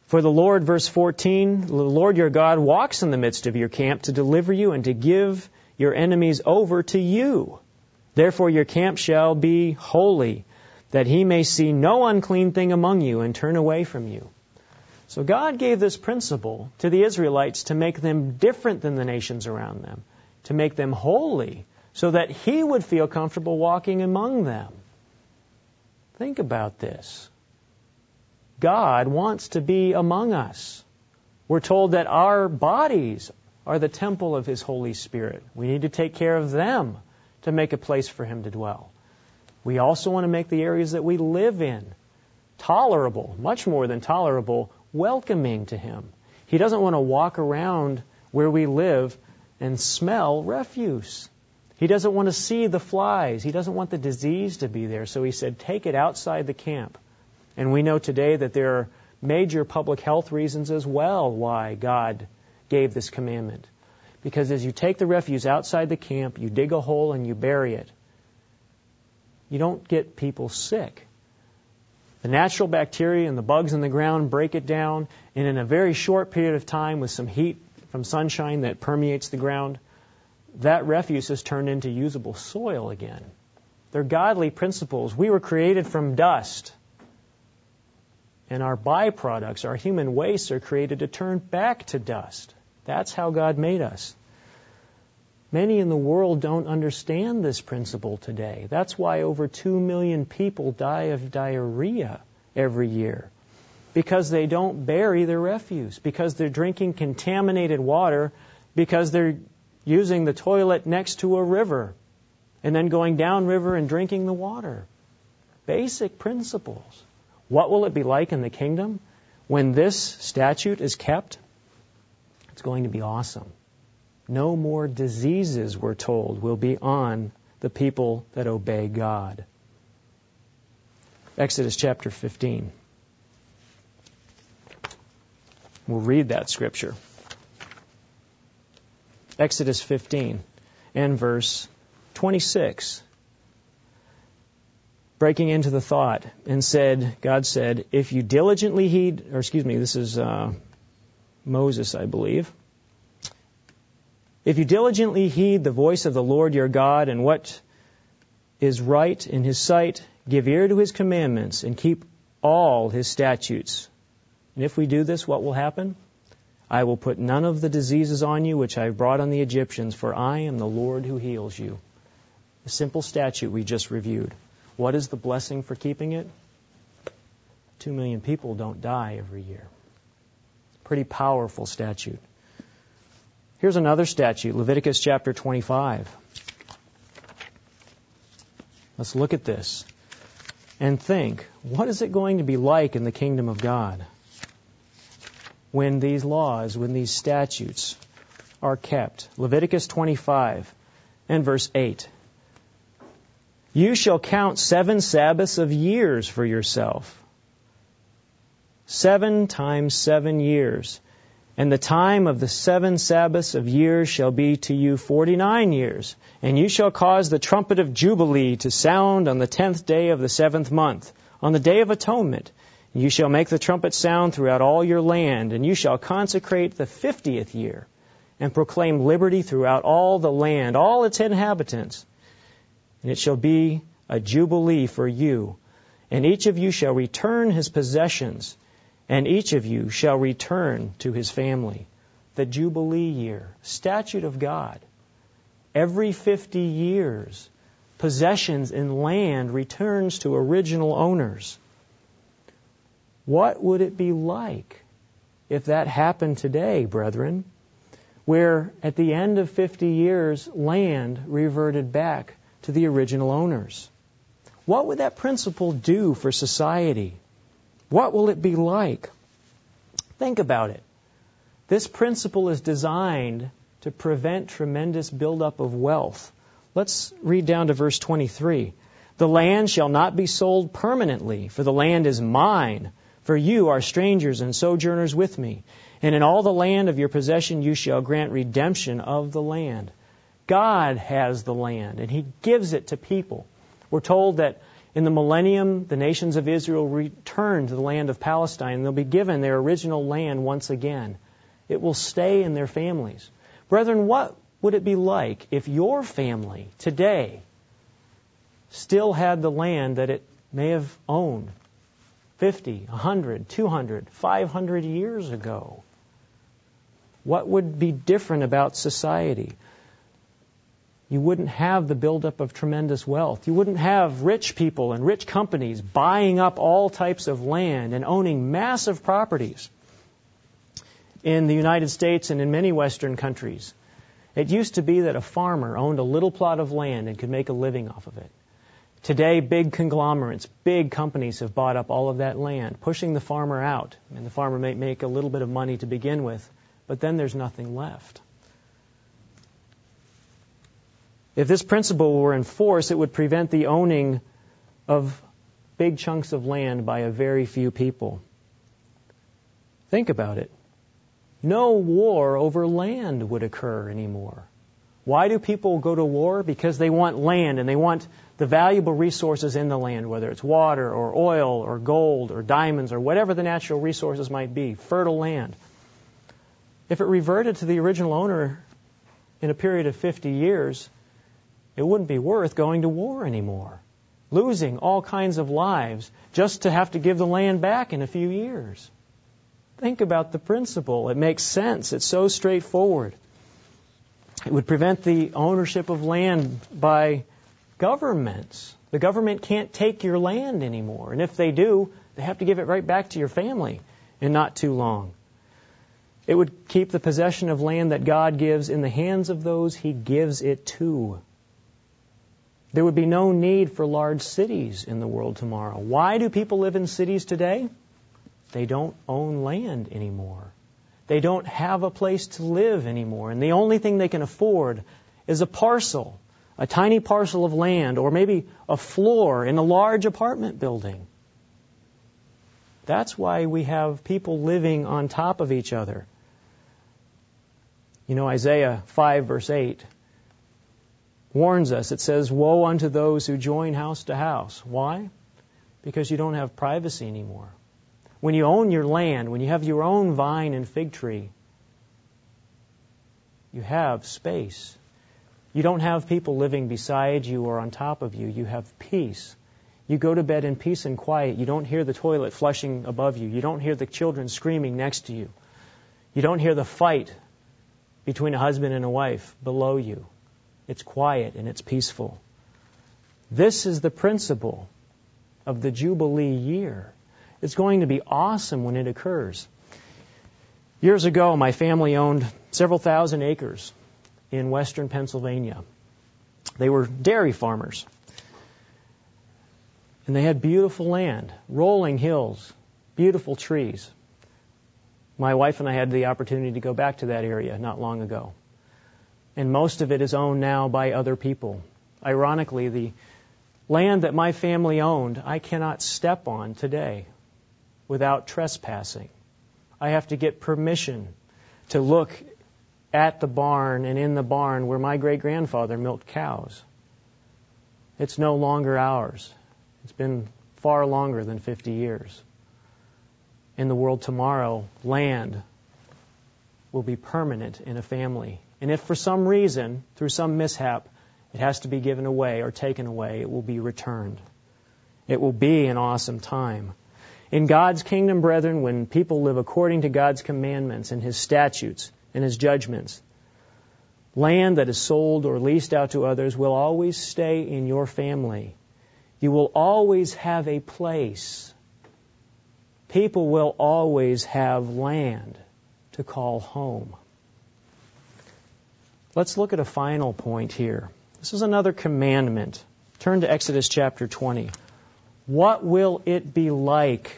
For the Lord, verse 14, the Lord your God walks in the midst of your camp to deliver you and to give your enemies over to you. Therefore your camp shall be holy, that he may see no unclean thing among you and turn away from you. So God gave this principle to the Israelites to make them different than the nations around them, to make them holy, so that he would feel comfortable walking among them. Think about this. God wants to be among us. We're told that our bodies are the temple of His Holy Spirit. We need to take care of them to make a place for Him to dwell. We also want to make the areas that we live in tolerable, much more than tolerable, welcoming to Him. He doesn't want to walk around where we live and smell refuse. He doesn't want to see the flies. He doesn't want the disease to be there. So he said, take it outside the camp. And we know today that there are major public health reasons as well why God gave this commandment. Because as you take the refuse outside the camp, you dig a hole and you bury it. You don't get people sick. The natural bacteria and the bugs in the ground break it down, and in a very short period of time, with some heat from sunshine that permeates the ground, that refuse is turned into usable soil again. They're godly principles. We were created from dust. And our byproducts, our human wastes, are created to turn back to dust. That's how God made us. Many in the world don't understand this principle today. That's why over 2 million people die of diarrhea every year. Because they don't bury their refuse, because they're drinking contaminated water, because they're using the toilet next to a river, and then going downriver and drinking the water. Basic principles. What will it be like in the kingdom when this statute is kept? It's going to be awesome. No more diseases, we're told, will be on the people that obey God. Exodus chapter 15. We'll read that scripture. Exodus 15 and verse 26. Breaking into the thought and said, God said, if you diligently heed, or excuse me, this is uh, Moses, I believe. If you diligently heed the voice of the Lord your God and what is right in his sight, give ear to his commandments and keep all his statutes. And if we do this, what will happen? I will put none of the diseases on you which I have brought on the Egyptians, for I am the Lord who heals you. The simple statute we just reviewed. What is the blessing for keeping it? Two million people don't die every year. Pretty powerful statute. Here's another statute, Leviticus chapter 25. Let's look at this and think what is it going to be like in the kingdom of God when these laws, when these statutes are kept? Leviticus 25 and verse 8. You shall count seven Sabbaths of years for yourself. Seven times seven years and the time of the seven Sabbaths of years shall be to you forty nine years. And you shall cause the trumpet of Jubilee to sound on the tenth day of the seventh month, on the day of atonement. You shall make the trumpet sound throughout all your land, and you shall consecrate the fiftieth year, and proclaim liberty throughout all the land, all its inhabitants. And it shall be a jubilee for you, and each of you shall return his possessions and each of you shall return to his family. The Jubilee year, statute of God. Every 50 years, possessions in land returns to original owners. What would it be like if that happened today, brethren? Where at the end of 50 years, land reverted back to the original owners. What would that principle do for society? What will it be like? Think about it. This principle is designed to prevent tremendous buildup of wealth. Let's read down to verse 23. The land shall not be sold permanently, for the land is mine. For you are strangers and sojourners with me. And in all the land of your possession you shall grant redemption of the land. God has the land, and He gives it to people. We're told that in the millennium, the nations of Israel return to the land of Palestine. And they'll be given their original land once again. It will stay in their families. Brethren, what would it be like if your family today still had the land that it may have owned 50, 100, 200, 500 years ago? What would be different about society? you wouldn't have the buildup of tremendous wealth. You wouldn't have rich people and rich companies buying up all types of land and owning massive properties. In the United States and in many Western countries, it used to be that a farmer owned a little plot of land and could make a living off of it. Today, big conglomerates, big companies have bought up all of that land, pushing the farmer out. And the farmer may make a little bit of money to begin with, but then there's nothing left. If this principle were in force, it would prevent the owning of big chunks of land by a very few people. Think about it. no war over land would occur anymore. Why do people go to war? Because they want land and they want the valuable resources in the land, whether it's water or oil or gold or diamonds or whatever the natural resources might be, fertile land. If it reverted to the original owner in a period of 50 years, it wouldn't be worth going to war anymore, losing all kinds of lives just to have to give the land back in a few years. Think about the principle. It makes sense. It's so straightforward. It would prevent the ownership of land by governments. The government can't take your land anymore. And if they do, they have to give it right back to your family in not too long. It would keep the possession of land that God gives in the hands of those he gives it to. There would be no need for large cities in the world tomorrow. Why do people live in cities today? They don't own land anymore. They don't have a place to live anymore. And the only thing they can afford is a parcel, a tiny parcel of land, or maybe a floor in a large apartment building. That's why we have people living on top of each other. You know, Isaiah 5, verse 8 warns us. It says, Woe unto those who join house to house. Why? Because you don't have privacy anymore. When you own your land, when you have your own vine and fig tree, you have space. You don't have people living beside you or on top of you. You have peace. You go to bed in peace and quiet. You don't hear the toilet flushing above you. You don't hear the children screaming next to you. You don't hear the fight between a husband and a wife below you. It's quiet and it's peaceful. This is the principle of the Jubilee year. It's going to be awesome when it occurs. Years ago, my family owned several thousand acres in western Pennsylvania. They were dairy farmers. And they had beautiful land, rolling hills, beautiful trees. My wife and I had the opportunity to go back to that area not long ago. And most of it is owned now by other people. Ironically, the land that my family owned, I cannot step on today without trespassing. I have to get permission to look at the barn and in the barn where my great grandfather milked cows. It's no longer ours. It's been far longer than 50 years. In the world tomorrow, land will be permanent in a family. And if for some reason, through some mishap, it has to be given away or taken away, it will be returned. It will be an awesome time. In God's kingdom, brethren, when people live according to God's commandments and His statutes and His judgments, land that is sold or leased out to others will always stay in your family. You will always have a place. People will always have land to call home. Let's look at a final point here. This is another commandment. Turn to Exodus chapter 20. What will it be like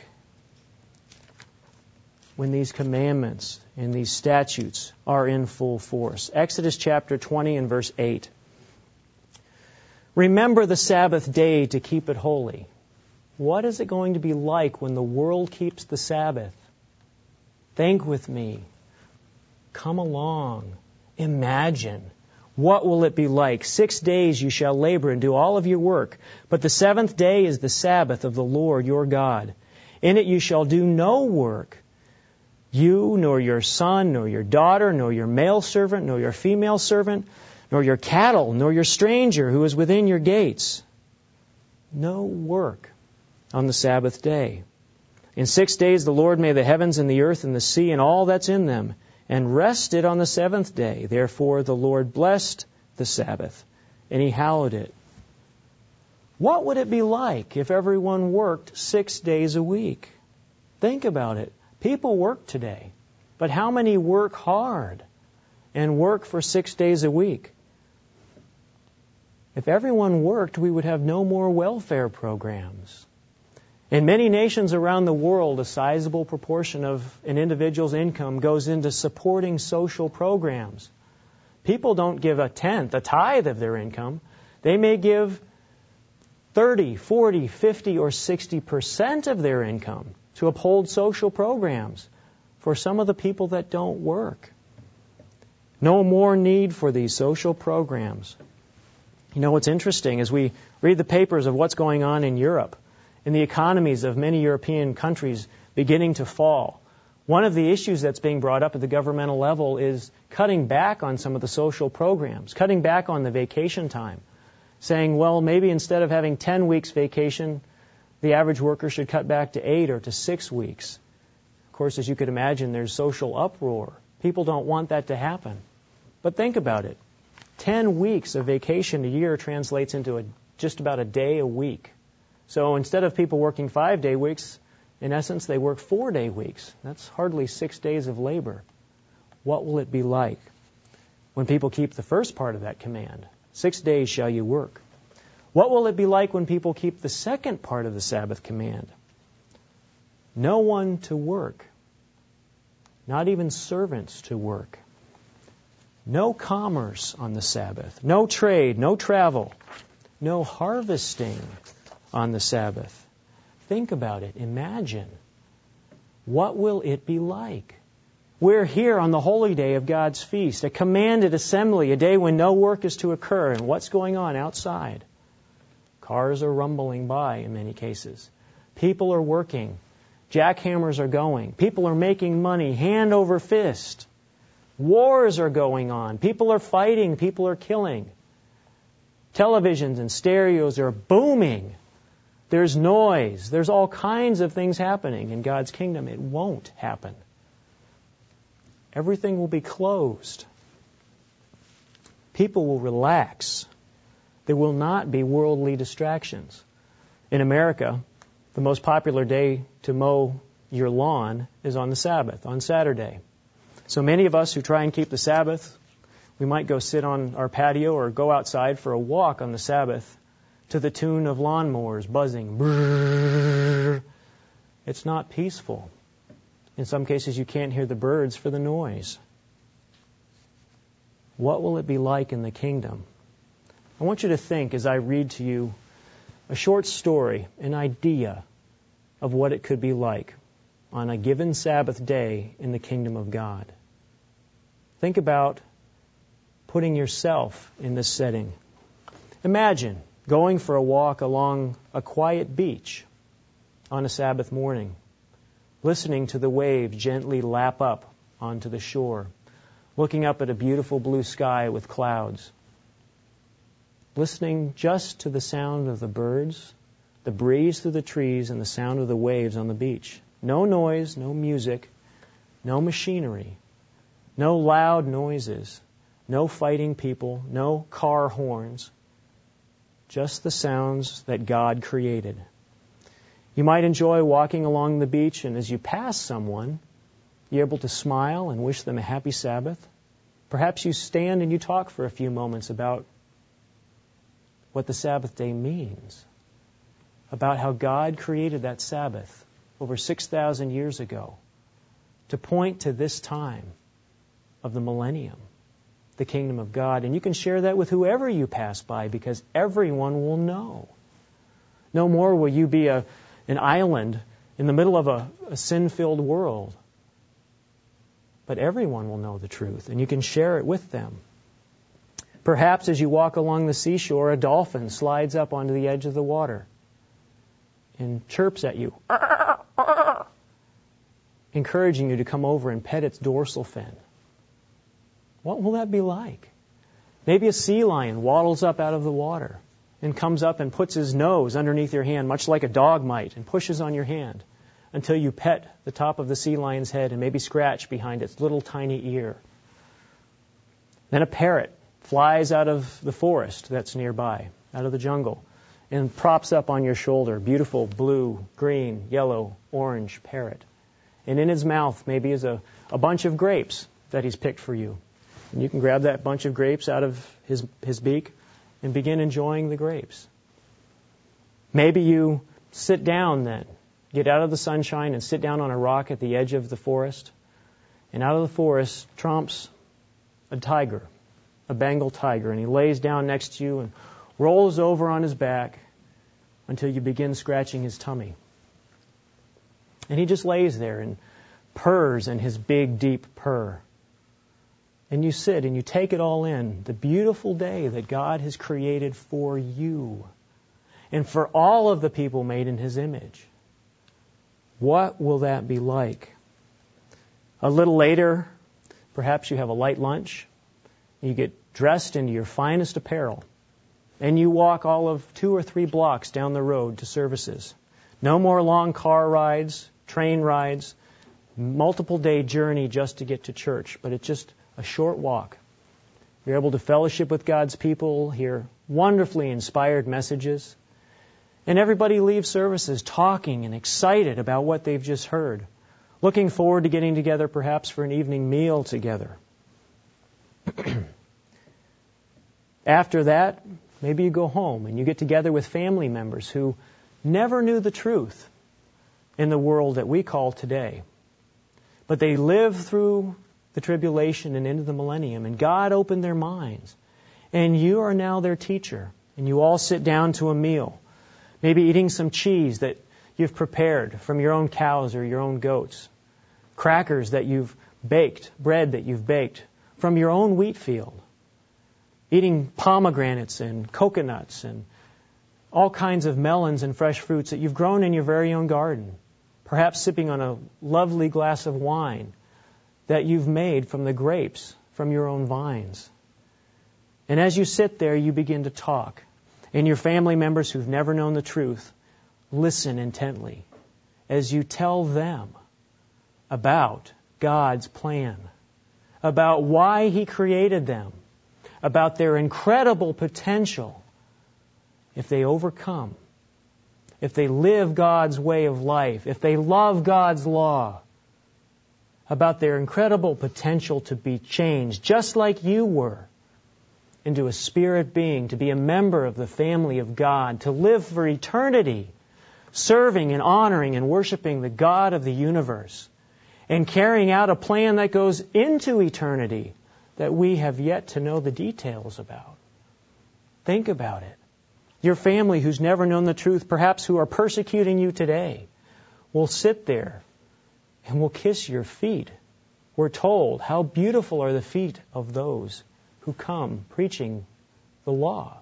when these commandments and these statutes are in full force? Exodus chapter 20 and verse 8. Remember the Sabbath day to keep it holy. What is it going to be like when the world keeps the Sabbath? Think with me. Come along. Imagine. What will it be like? Six days you shall labor and do all of your work, but the seventh day is the Sabbath of the Lord your God. In it you shall do no work. You, nor your son, nor your daughter, nor your male servant, nor your female servant, nor your cattle, nor your stranger who is within your gates. No work on the Sabbath day. In six days the Lord made the heavens and the earth and the sea and all that's in them and rested on the seventh day. Therefore the Lord blessed the Sabbath, and he hallowed it. What would it be like if everyone worked six days a week? Think about it. People work today, but how many work hard and work for six days a week? If everyone worked, we would have no more welfare programs. In many nations around the world, a sizable proportion of an individual's income goes into supporting social programs. People don't give a tenth, a tithe of their income. They may give 30, 40, 50, or 60 percent of their income to uphold social programs for some of the people that don't work. No more need for these social programs. You know what's interesting as we read the papers of what's going on in Europe, in the economies of many European countries beginning to fall. One of the issues that's being brought up at the governmental level is cutting back on some of the social programs, cutting back on the vacation time, saying, well, maybe instead of having 10 weeks vacation, the average worker should cut back to 8 or to 6 weeks. Of course, as you could imagine, there's social uproar. People don't want that to happen. But think about it. 10 weeks of vacation a year translates into a, just about a day a week. So instead of people working five day weeks, in essence, they work four day weeks. That's hardly six days of labor. What will it be like when people keep the first part of that command? Six days shall you work. What will it be like when people keep the second part of the Sabbath command? No one to work, not even servants to work. No commerce on the Sabbath, no trade, no travel, no harvesting on the Sabbath. Think about it. Imagine. What will it be like? We're here on the holy day of God's feast, a commanded assembly, a day when no work is to occur. And what's going on outside? Cars are rumbling by in many cases. People are working. Jackhammers are going. People are making money hand over fist. Wars are going on. People are fighting. People are killing. Televisions and stereos are booming. There's noise. There's all kinds of things happening in God's kingdom. It won't happen. Everything will be closed. People will relax. There will not be worldly distractions. In America, the most popular day to mow your lawn is on the Sabbath, on Saturday. So many of us who try and keep the Sabbath, we might go sit on our patio or go outside for a walk on the Sabbath to the tune of lawnmowers buzzing. It's not peaceful. In some cases, you can't hear the birds for the noise. What will it be like in the kingdom? I want you to think as I read to you a short story, an idea of what it could be like on a given Sabbath day in the kingdom of God. Think about putting yourself in this setting. Imagine going for a walk along a quiet beach on a Sabbath morning, listening to the waves gently lap up onto the shore, looking up at a beautiful blue sky with clouds, listening just to the sound of the birds, the breeze through the trees, and the sound of the waves on the beach. No noise, no music, no machinery, no loud noises, no fighting people, no car horns, just the sounds that God created. You might enjoy walking along the beach, and as you pass someone, you're able to smile and wish them a happy Sabbath. Perhaps you stand and you talk for a few moments about what the Sabbath day means, about how God created that Sabbath over 6,000 years ago to point to this time of the millennium the kingdom of God. And you can share that with whoever you pass by because everyone will know. No more will you be a, an island in the middle of a, a sin filled world. But everyone will know the truth, and you can share it with them. Perhaps as you walk along the seashore, a dolphin slides up onto the edge of the water and chirps at you, encouraging you to come over and pet its dorsal fin. What will that be like? Maybe a sea lion waddles up out of the water and comes up and puts his nose underneath your hand, much like a dog might, and pushes on your hand until you pet the top of the sea lion's head and maybe scratch behind its little tiny ear. Then a parrot flies out of the forest that's nearby, out of the jungle, and props up on your shoulder. Beautiful blue, green, yellow, orange parrot. And in his mouth maybe is a, a bunch of grapes that he's picked for you. And you can grab that bunch of grapes out of his, his beak and begin enjoying the grapes. Maybe you sit down then, get out of the sunshine and sit down on a rock at the edge of the forest. And out of the forest tromps a tiger, a Bengal tiger, and he lays down next to you and rolls over on his back until you begin scratching his tummy. And he just lays there and purrs in his big, deep purr. And you sit and you take it all in the beautiful day that God has created for you and for all of the people made in his image. What will that be like? A little later, perhaps you have a light lunch, you get dressed into your finest apparel, and you walk all of two or three blocks down the road to services. No more long car rides, train rides, multiple day journey just to get to church, but it's just a short walk. You're able to fellowship with God's people, hear wonderfully inspired messages, and everybody leaves services talking and excited about what they've just heard, looking forward to getting together perhaps for an evening meal together. After that, maybe you go home and you get together with family members who never knew the truth in the world that we call today. But they lived through the tribulation and into the millennium, and God opened their minds. And you are now their teacher, and you all sit down to a meal Maybe eating some cheese that you've prepared from your own cows or your own goats. Crackers that you've baked, bread that you've baked from your own wheat field. Eating pomegranates and coconuts and all kinds of melons and fresh fruits that you've grown in your very own garden. Perhaps sipping on a lovely glass of wine that you've made from the grapes from your own vines. And as you sit there, you begin to talk and your family members who've never known the truth, listen intently as you tell them about God's plan, about why He created them, about their incredible potential if they overcome, if they live God's way of life, if they love God's law, about their incredible potential to be changed, just like you were into a spirit being, to be a member of the family of God, to live for eternity, serving and honoring and worshiping the God of the universe, and carrying out a plan that goes into eternity that we have yet to know the details about. Think about it. Your family who's never known the truth, perhaps who are persecuting you today, will sit there and will kiss your feet. We're told, how beautiful are the feet of those who come preaching the law,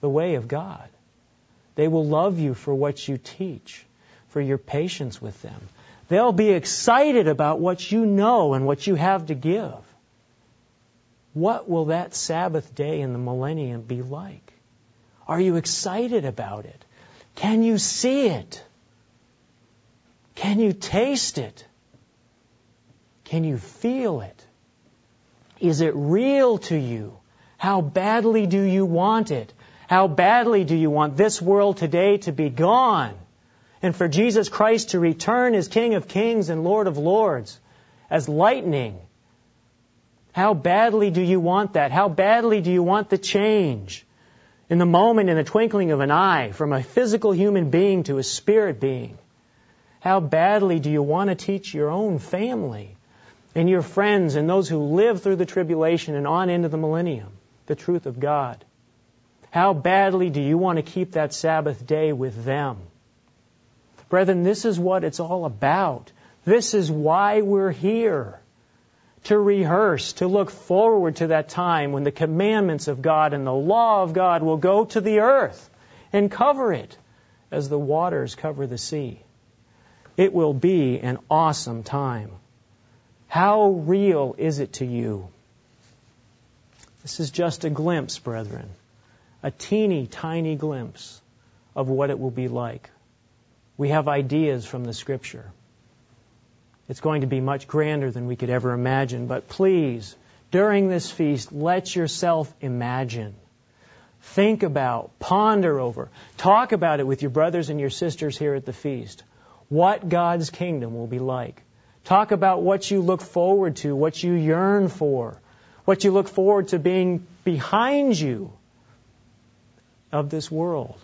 the way of God. They will love you for what you teach, for your patience with them. They'll be excited about what you know and what you have to give. What will that Sabbath day in the millennium be like? Are you excited about it? Can you see it? Can you taste it? Can you feel it? Is it real to you? How badly do you want it? How badly do you want this world today to be gone and for Jesus Christ to return as King of Kings and Lord of Lords as lightning? How badly do you want that? How badly do you want the change? In the moment, in the twinkling of an eye, from a physical human being to a spirit being. How badly do you want to teach your own family and your friends and those who live through the tribulation and on into the millennium the truth of God? How badly do you want to keep that Sabbath day with them? Brethren, this is what it's all about. This is why we're here. To rehearse, to look forward to that time when the commandments of God and the law of God will go to the earth and cover it as the waters cover the sea. It will be an awesome time. How real is it to you? This is just a glimpse, brethren, a teeny tiny glimpse of what it will be like. We have ideas from the Scripture. It's going to be much grander than we could ever imagine, but please, during this feast, let yourself imagine. Think about, ponder over, talk about it with your brothers and your sisters here at the feast. What God's kingdom will be like. Talk about what you look forward to, what you yearn for, what you look forward to being behind you of this world.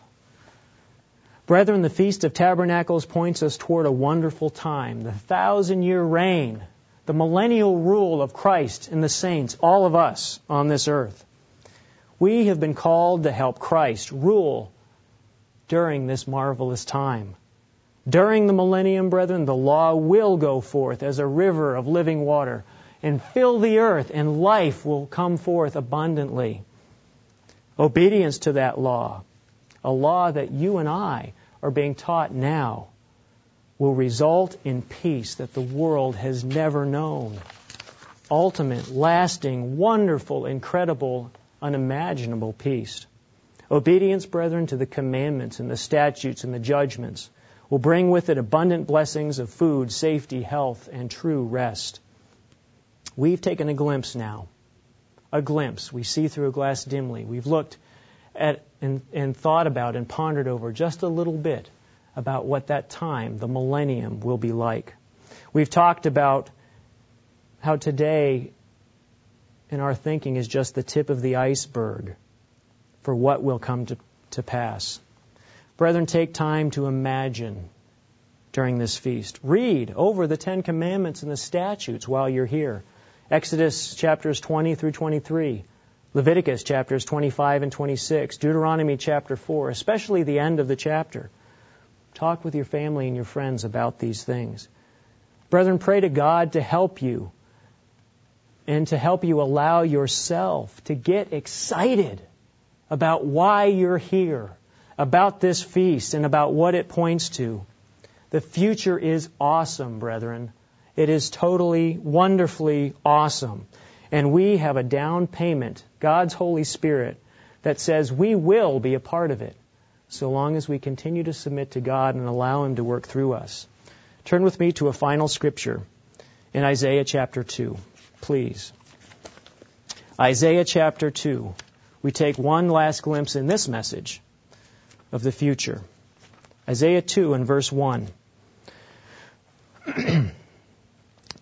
Brethren, the Feast of Tabernacles points us toward a wonderful time, the thousand year reign, the millennial rule of Christ and the saints, all of us on this earth. We have been called to help Christ rule during this marvelous time. During the millennium, brethren, the law will go forth as a river of living water and fill the earth, and life will come forth abundantly. Obedience to that law, a law that you and I are being taught now, will result in peace that the world has never known. Ultimate, lasting, wonderful, incredible, unimaginable peace. Obedience, brethren, to the commandments and the statutes and the judgments will bring with it abundant blessings of food, safety, health, and true rest. We've taken a glimpse now. A glimpse. We see through a glass dimly. We've looked at and, and thought about and pondered over just a little bit about what that time, the millennium, will be like. We've talked about how today in our thinking is just the tip of the iceberg for what will come to, to pass. Brethren, take time to imagine during this feast. Read over the Ten Commandments and the statutes while you're here. Exodus chapters 20 through 23, Leviticus chapters 25 and 26, Deuteronomy chapter 4, especially the end of the chapter. Talk with your family and your friends about these things. Brethren, pray to God to help you and to help you allow yourself to get excited about why you're here, about this feast, and about what it points to. The future is awesome, brethren. It is totally, wonderfully awesome. And we have a down payment, God's Holy Spirit, that says we will be a part of it so long as we continue to submit to God and allow Him to work through us. Turn with me to a final scripture in Isaiah chapter 2, please. Isaiah chapter 2 we take one last glimpse in this message of the future. Isaiah 2 and verse 1.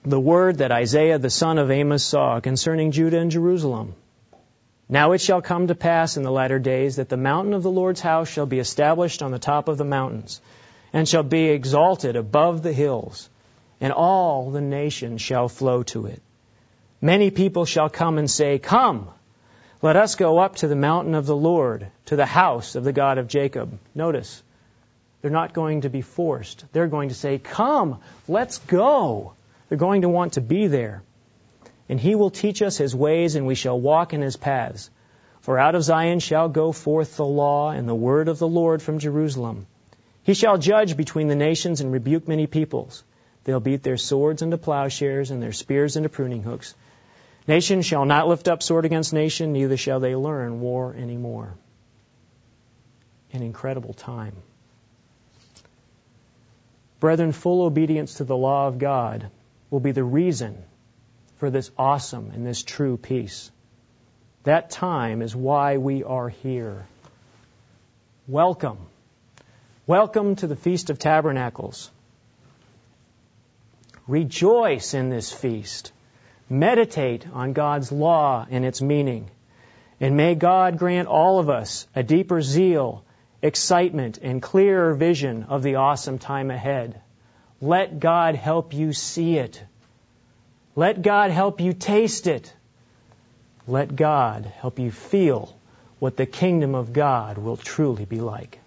The word that Isaiah the son of Amos saw concerning Judah and Jerusalem. Now it shall come to pass in the latter days that the mountain of the Lord's house shall be established on the top of the mountains, and shall be exalted above the hills, and all the nations shall flow to it. Many people shall come and say, Come, let us go up to the mountain of the Lord, to the house of the God of Jacob. Notice, they're not going to be forced. They're going to say, Come, let's go. They're going to want to be there. And he will teach us his ways, and we shall walk in his paths. For out of Zion shall go forth the law and the word of the Lord from Jerusalem. He shall judge between the nations and rebuke many peoples. They'll beat their swords into plowshares and their spears into pruning hooks. Nation shall not lift up sword against nation, neither shall they learn war anymore. An incredible time. Brethren, full obedience to the law of God will be the reason for this awesome and this true peace. That time is why we are here. Welcome. Welcome to the Feast of Tabernacles. Rejoice in this feast. Meditate on God's law and its meaning. And may God grant all of us a deeper zeal, excitement, and clearer vision of the awesome time ahead. Let God help you see it. Let God help you taste it. Let God help you feel what the kingdom of God will truly be like.